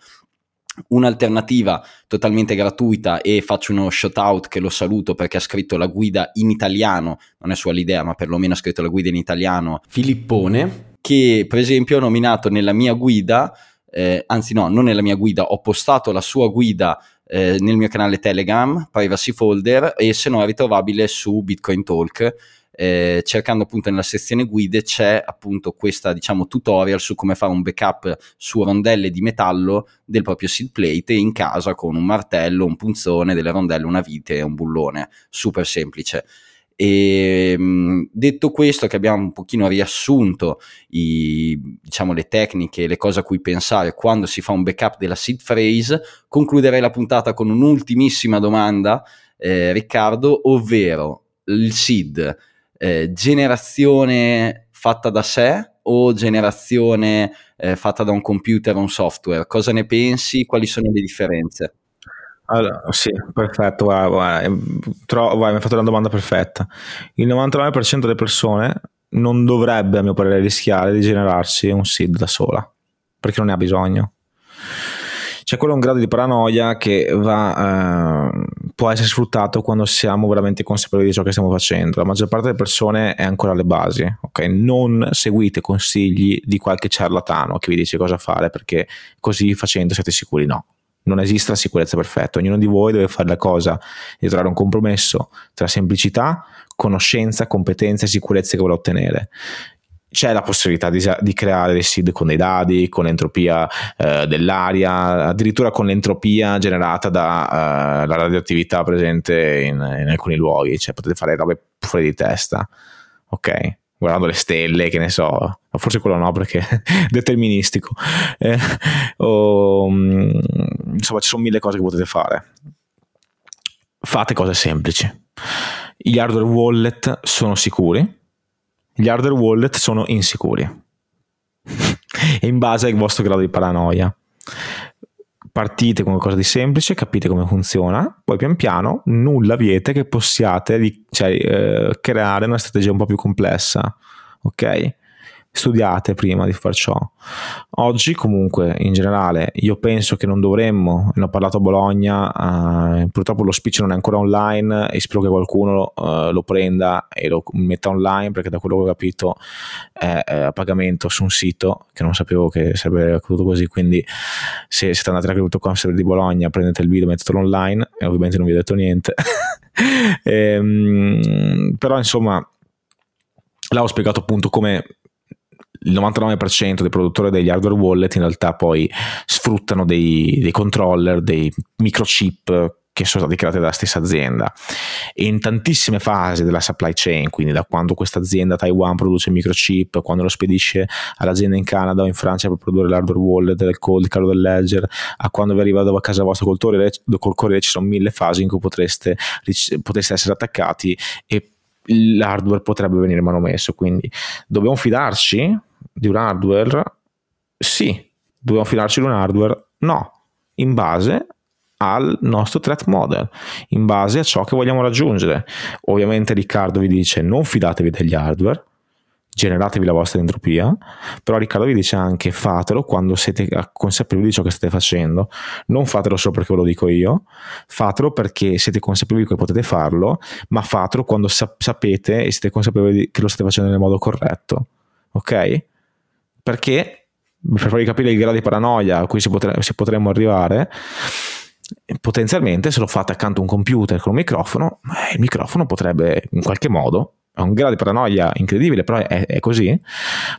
Un'alternativa totalmente gratuita e faccio uno shout out che lo saluto perché ha scritto la guida in italiano, non è sua l'idea, ma perlomeno ha scritto la guida in italiano, Filippone, che per esempio ho nominato nella mia guida, eh, anzi no, non nella mia guida, ho postato la sua guida eh, nel mio canale Telegram, Privacy Folder, e se no è ritrovabile su Bitcoin Talk. eh, cercando appunto nella sezione guide c'è appunto questa diciamo tutorial su come fare un backup su rondelle di metallo del proprio seed plate in casa con un martello, un punzone, delle rondelle, una vite e un bullone, super semplice. E detto questo, che abbiamo un pochino riassunto i, diciamo, le tecniche, le cose a cui pensare quando si fa un backup della seed phrase, concluderei la puntata con un'ultimissima domanda, eh, Riccardo, ovvero il seed eh, generazione fatta da sé o generazione eh, fatta da un computer o un software? Cosa ne pensi? Quali sono le differenze? Allora, sì, perfetto, guarda, guarda, tro- vai, mi hai fatto una domanda perfetta. Il 99% delle persone non dovrebbe, a mio parere, rischiare di generarsi un SID da sola, perché non ne ha bisogno. C'è quello un grado di paranoia che va, eh, può essere sfruttato quando siamo veramente consapevoli di ciò che stiamo facendo. La maggior parte delle persone è ancora alle basi, ok? Non seguite consigli di qualche ciarlatano che vi dice cosa fare, perché così facendo siete sicuri no non esiste la sicurezza perfetta, ognuno di voi deve fare la cosa di trovare un compromesso tra semplicità, conoscenza, competenze e sicurezze che vuole ottenere. C'è la possibilità di, di creare dei seed con dei dadi, con l'entropia eh, dell'aria, addirittura con l'entropia generata dalla uh, radioattività presente in, in alcuni luoghi, cioè potete fare robe fuori di testa. Ok? Guardando le stelle, che ne so, forse quello no perché è deterministico. Eh, o, mm, insomma, ci sono mille cose che potete fare. Fate cose semplici. Gli hardware wallet sono sicuri, gli hardware wallet sono insicuri. in base al vostro grado di paranoia partite con qualcosa di semplice, capite come funziona, poi pian piano nulla viete che possiate cioè, eh, creare una strategia un po' più complessa, ok? Studiate prima di far ciò. Oggi comunque in generale io penso che non dovremmo, ne ho parlato a Bologna, uh, purtroppo lo speech non è ancora online e spero che qualcuno uh, lo prenda e lo metta online perché da quello che ho capito è, è a pagamento su un sito che non sapevo che sarebbe accaduto così, quindi se siete andati alla Crypto di Bologna prendete il video, mettetelo online e ovviamente non vi ho detto niente. e, um, però insomma là ho spiegato appunto come il 99% dei produttori degli hardware wallet in realtà poi sfruttano dei, dei controller, dei microchip che sono stati creati dalla stessa azienda. E in tantissime fasi della supply chain, quindi da quando questa azienda Taiwan produce il microchip, quando lo spedisce all'azienda in Canada o in Francia per produrre l'hardware wallet, del code, il carro del ledger, a quando vi arriva a casa vostra col corriere, col corriere ci sono mille fasi in cui potreste, potreste essere attaccati e l'hardware potrebbe venire manomesso, quindi dobbiamo fidarci di un hardware? Sì. Dobbiamo fidarci di un hardware? No. In base al nostro threat model, in base a ciò che vogliamo raggiungere. Ovviamente Riccardo vi dice non fidatevi degli hardware, generatevi la vostra entropia, però Riccardo vi dice anche fatelo quando siete consapevoli di ciò che state facendo, non fatelo solo perché ve lo dico io, fatelo perché siete consapevoli che potete farlo, ma fatelo quando sap- sapete e siete consapevoli che lo state facendo nel modo corretto, ok? Perché? Per farvi capire il grado di paranoia a cui si, potre, si potremmo arrivare potenzialmente se lo fate accanto a un computer con un microfono il microfono potrebbe in qualche modo ha un grado di paranoia incredibile, però è, è, così,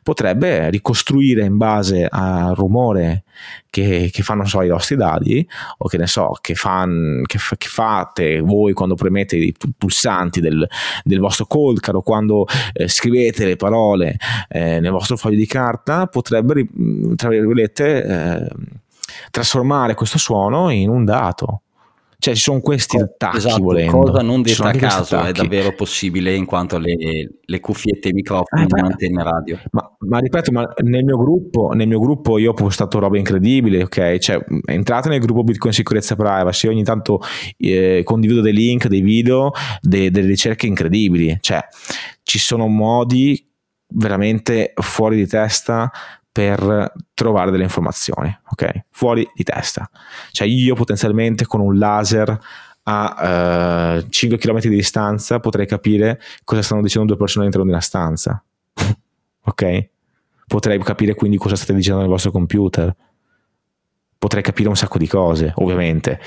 potrebbe ricostruire in base al rumore che, che fanno so, i vostri dadi o che ne so, che, fan, che, che fate voi quando premete i pulsanti del, del vostro colcaro, quando eh, scrivete le parole eh, nel vostro foglio di carta, potrebbe, tra virgolette, eh, trasformare questo suono in un dato cioè ci sono questi attacchi esatto, volendo. Cosa non detta a caso è davvero possibile in quanto alle le cuffiette e i microfoni eh, antenne radio. Ma, ma, ripeto, ma nel mio gruppo, nel mio gruppo io ho postato robe incredibili, ok? Cioè entrate nel gruppo Bitcoin Sicurezza Privacy, ogni tanto eh, condivido dei link, dei video, de, delle ricerche incredibili. Cioè ci sono modi veramente fuori di testa per trovare delle informazioni, ok? Fuori di testa. Cioè io potenzialmente con un laser a uh, 5 km di distanza potrei capire cosa stanno dicendo due persone all'interno di una stanza. ok? Potrei capire quindi cosa state dicendo nel vostro computer. Potrei capire un sacco di cose, ovviamente.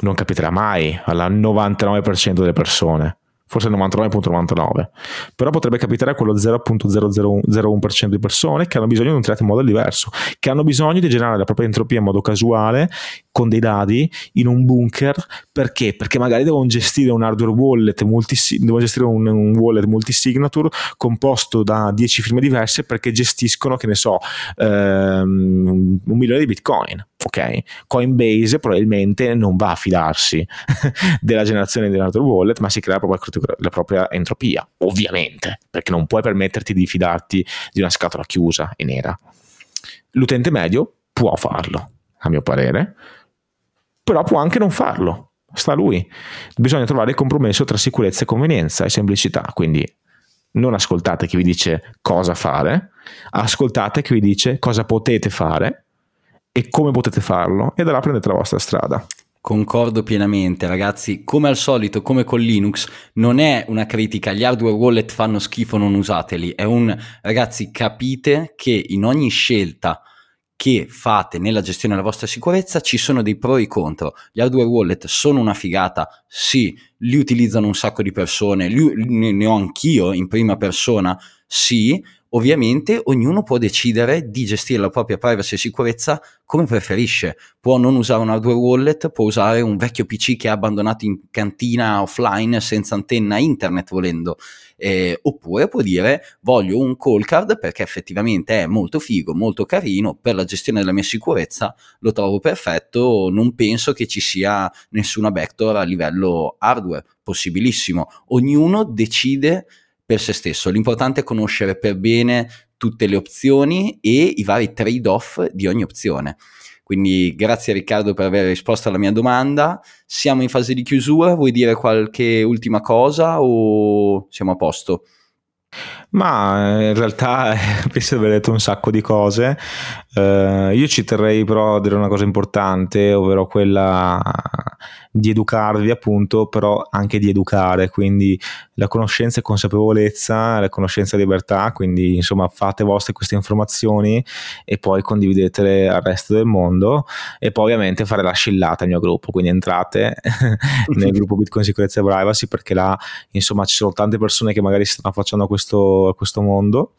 Non capiterà mai al 99% delle persone forse 99.99, però potrebbe capitare a quello 0.0001% di persone che hanno bisogno di un threat modo diverso, che hanno bisogno di generare la propria entropia in modo casuale, con dei dadi, in un bunker, perché? Perché magari devono gestire un hardware wallet, multi, devono gestire un, un wallet multisignature composto da 10 firme diverse perché gestiscono, che ne so, ehm, un milione di bitcoin ok? Coinbase probabilmente non va a fidarsi della generazione di hardware wallet, ma si crea proprio la propria entropia, ovviamente, perché non puoi permetterti di fidarti di una scatola chiusa e nera. L'utente medio può farlo, a mio parere, però può anche non farlo, sta a lui. Bisogna trovare il compromesso tra sicurezza e convenienza e semplicità, quindi non ascoltate chi vi dice cosa fare, ascoltate chi vi dice cosa potete fare e come potete farlo e da là prendete la vostra strada. Concordo pienamente, ragazzi. Come al solito, come con Linux, non è una critica. Gli hardware wallet fanno schifo, non usateli. È un ragazzi, capite che in ogni scelta che fate nella gestione della vostra sicurezza ci sono dei pro e contro. Gli hardware wallet sono una figata, sì, li utilizzano un sacco di persone, li, ne ho anch'io in prima persona, sì, Ovviamente ognuno può decidere di gestire la propria privacy e sicurezza come preferisce. Può non usare un hardware wallet, può usare un vecchio PC che ha abbandonato in cantina offline senza antenna internet volendo. Eh, oppure può dire voglio un call card perché effettivamente è molto figo, molto carino, per la gestione della mia sicurezza lo trovo perfetto, non penso che ci sia nessuna backdoor a livello hardware, possibilissimo. Ognuno decide per se stesso. L'importante è conoscere per bene tutte le opzioni e i vari trade-off di ogni opzione. Quindi grazie Riccardo per aver risposto alla mia domanda. Siamo in fase di chiusura, vuoi dire qualche ultima cosa o siamo a posto? Ma in realtà penso di aver detto un sacco di cose. Uh, io ci terrei però a dire una cosa importante, ovvero quella di educarvi appunto, però anche di educare, quindi la conoscenza e consapevolezza, la conoscenza e libertà, quindi insomma fate vostre queste informazioni e poi condividetele al resto del mondo e poi ovviamente fare la scillata al mio gruppo, quindi entrate nel gruppo Bitcoin Sicurezza e Privacy perché là insomma ci sono tante persone che magari stanno facendo questo, questo mondo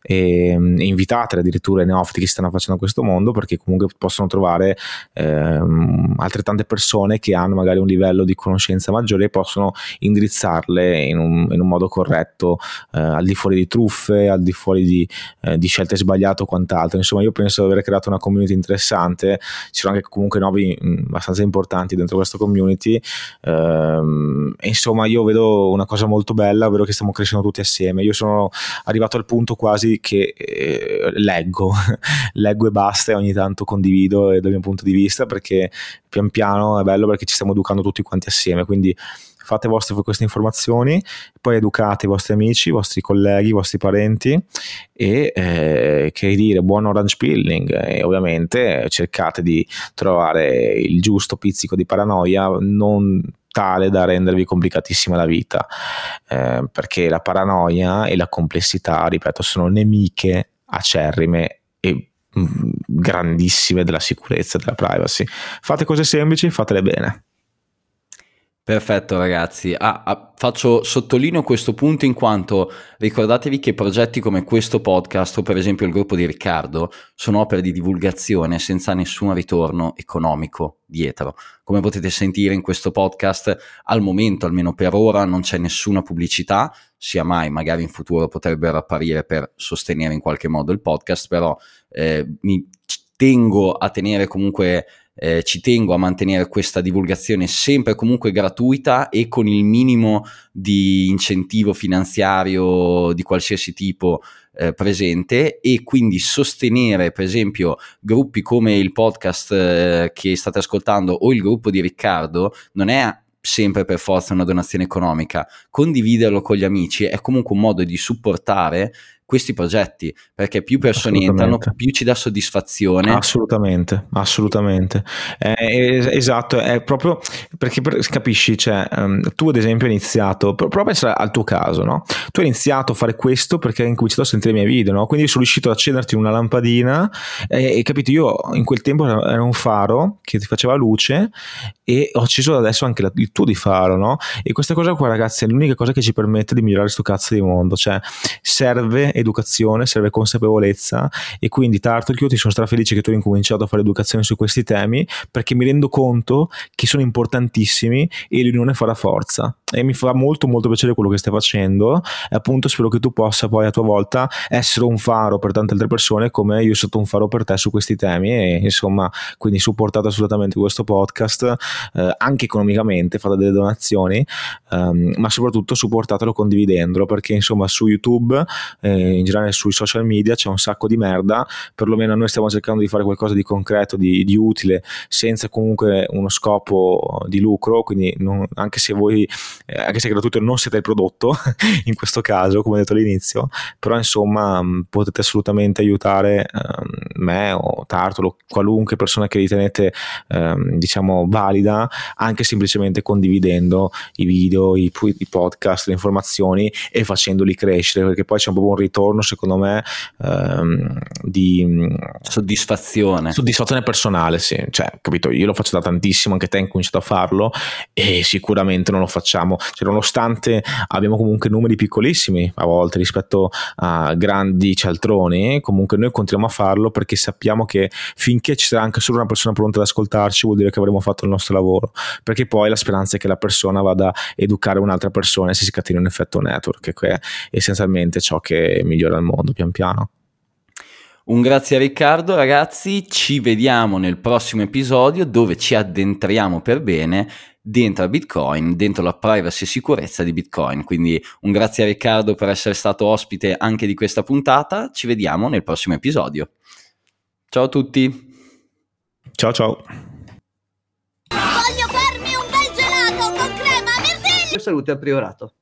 e, e invitatele addirittura i neofiti che stanno facendo questo mondo perché comunque possono trovare ehm, altrettante persone che hanno magari un livello di conoscenza maggiore e possono indirizzarle in un, in un modo corretto eh, al di fuori di truffe, al di fuori di, eh, di, scelte sbagliate o quant'altro. Insomma, io penso di aver creato una community interessante, ci sono anche comunque novi mh, mm, abbastanza importanti dentro questa community. Ehm, e insomma, io vedo una cosa molto bella, ovvero che stiamo crescendo tutti assieme. Io sono arrivato al punto quasi che eh, leggo, leggo e basta e ogni tanto condivido dal mio punto di vista perché pian piano è bello perché ci stiamo educando tutti quanti assieme, quindi fate vostre queste informazioni, poi educate i vostri amici, i vostri colleghi, i vostri parenti e eh, che dire, buon orange peeling e ovviamente cercate di trovare il giusto pizzico di paranoia, non tale da rendervi complicatissima la vita, eh, perché la paranoia e la complessità, ripeto, sono nemiche acerrime e Mm, grandissime della sicurezza e della privacy. Fate cose semplici, fatele bene. Perfetto ragazzi, ah, ah, faccio sottolineo questo punto in quanto ricordatevi che progetti come questo podcast o per esempio il gruppo di Riccardo sono opere di divulgazione senza nessun ritorno economico dietro. Come potete sentire in questo podcast al momento, almeno per ora, non c'è nessuna pubblicità, sia mai, magari in futuro potrebbero apparire per sostenere in qualche modo il podcast, però eh, mi tengo a tenere comunque eh, ci tengo a mantenere questa divulgazione sempre comunque gratuita e con il minimo di incentivo finanziario di qualsiasi tipo eh, presente e quindi sostenere per esempio gruppi come il podcast eh, che state ascoltando o il gruppo di Riccardo non è sempre per forza una donazione economica, condividerlo con gli amici è comunque un modo di supportare questi progetti, perché più persone entrano, più ci dà soddisfazione. Assolutamente, assolutamente. Eh, esatto, è proprio perché per, capisci, cioè, um, tu ad esempio hai iniziato, prova a pensare al tuo caso, no? Tu hai iniziato a fare questo perché hai incominciato a sentire i miei video, no? Quindi sono riuscito ad accenderti una lampadina e, e capito, io in quel tempo era un faro che ti faceva luce e ho acceso adesso anche la, il tuo di faro, no? E questa cosa qua, ragazzi, è l'unica cosa che ci permette di migliorare questo cazzo di mondo. Cioè, serve educazione, serve consapevolezza. E quindi, Tartar, io ti sono strafelice che tu hai incominciato a fare educazione su questi temi perché mi rendo conto che sono importantissimi e l'unione fa la forza. E mi fa molto, molto piacere quello che stai facendo. E appunto, spero che tu possa poi a tua volta essere un faro per tante altre persone, come io sono un faro per te su questi temi. E insomma, quindi supportate assolutamente questo podcast, eh, anche economicamente, fate delle donazioni, ehm, ma soprattutto supportatelo condividendolo, perché insomma su YouTube, eh, in generale sui social media c'è un sacco di merda, perlomeno noi stiamo cercando di fare qualcosa di concreto, di, di utile, senza comunque uno scopo di lucro, quindi non, anche se voi, eh, anche se gratuito non siete il prodotto, in questo caso, come detto all'inizio, però insomma potete assolutamente aiutare ehm, me o Tartolo, qualunque persona che ritenete ehm, diciamo valida, anche semplicemente condividendo i video, i, i, podcast, le informazioni e facendoli crescere, perché poi c'è un po' un ritorno, secondo me, ehm, di soddisfazione. Soddisfazione personale, sì. Cioè, capito, io lo faccio da tantissimo, anche te hai cominciato a farlo e sicuramente non lo facciamo. Cioè, nonostante abbiamo comunque numeri piccolissimi a volte rispetto a grandi cialtroni, comunque noi continuiamo a farlo perché sappiamo che finché ci sarà anche solo una persona pronta ad ascoltarci vuol dire che avremo fatto il nostro lavoro, perché poi la speranza è che la persona vada a educare un'altra persona e si scateni un effetto network, che è essenzialmente ciò che migliora il mondo pian piano. Un grazie a Riccardo, ragazzi. Ci vediamo nel prossimo episodio dove ci addentriamo per bene dentro a Bitcoin, dentro la privacy e sicurezza di Bitcoin. Quindi un grazie a Riccardo per essere stato ospite anche di questa puntata. Ci vediamo nel prossimo episodio. Ciao a tutti. Ciao ciao. Voglio farmi un bel gelato con crema mirtilli. Salute al priorato.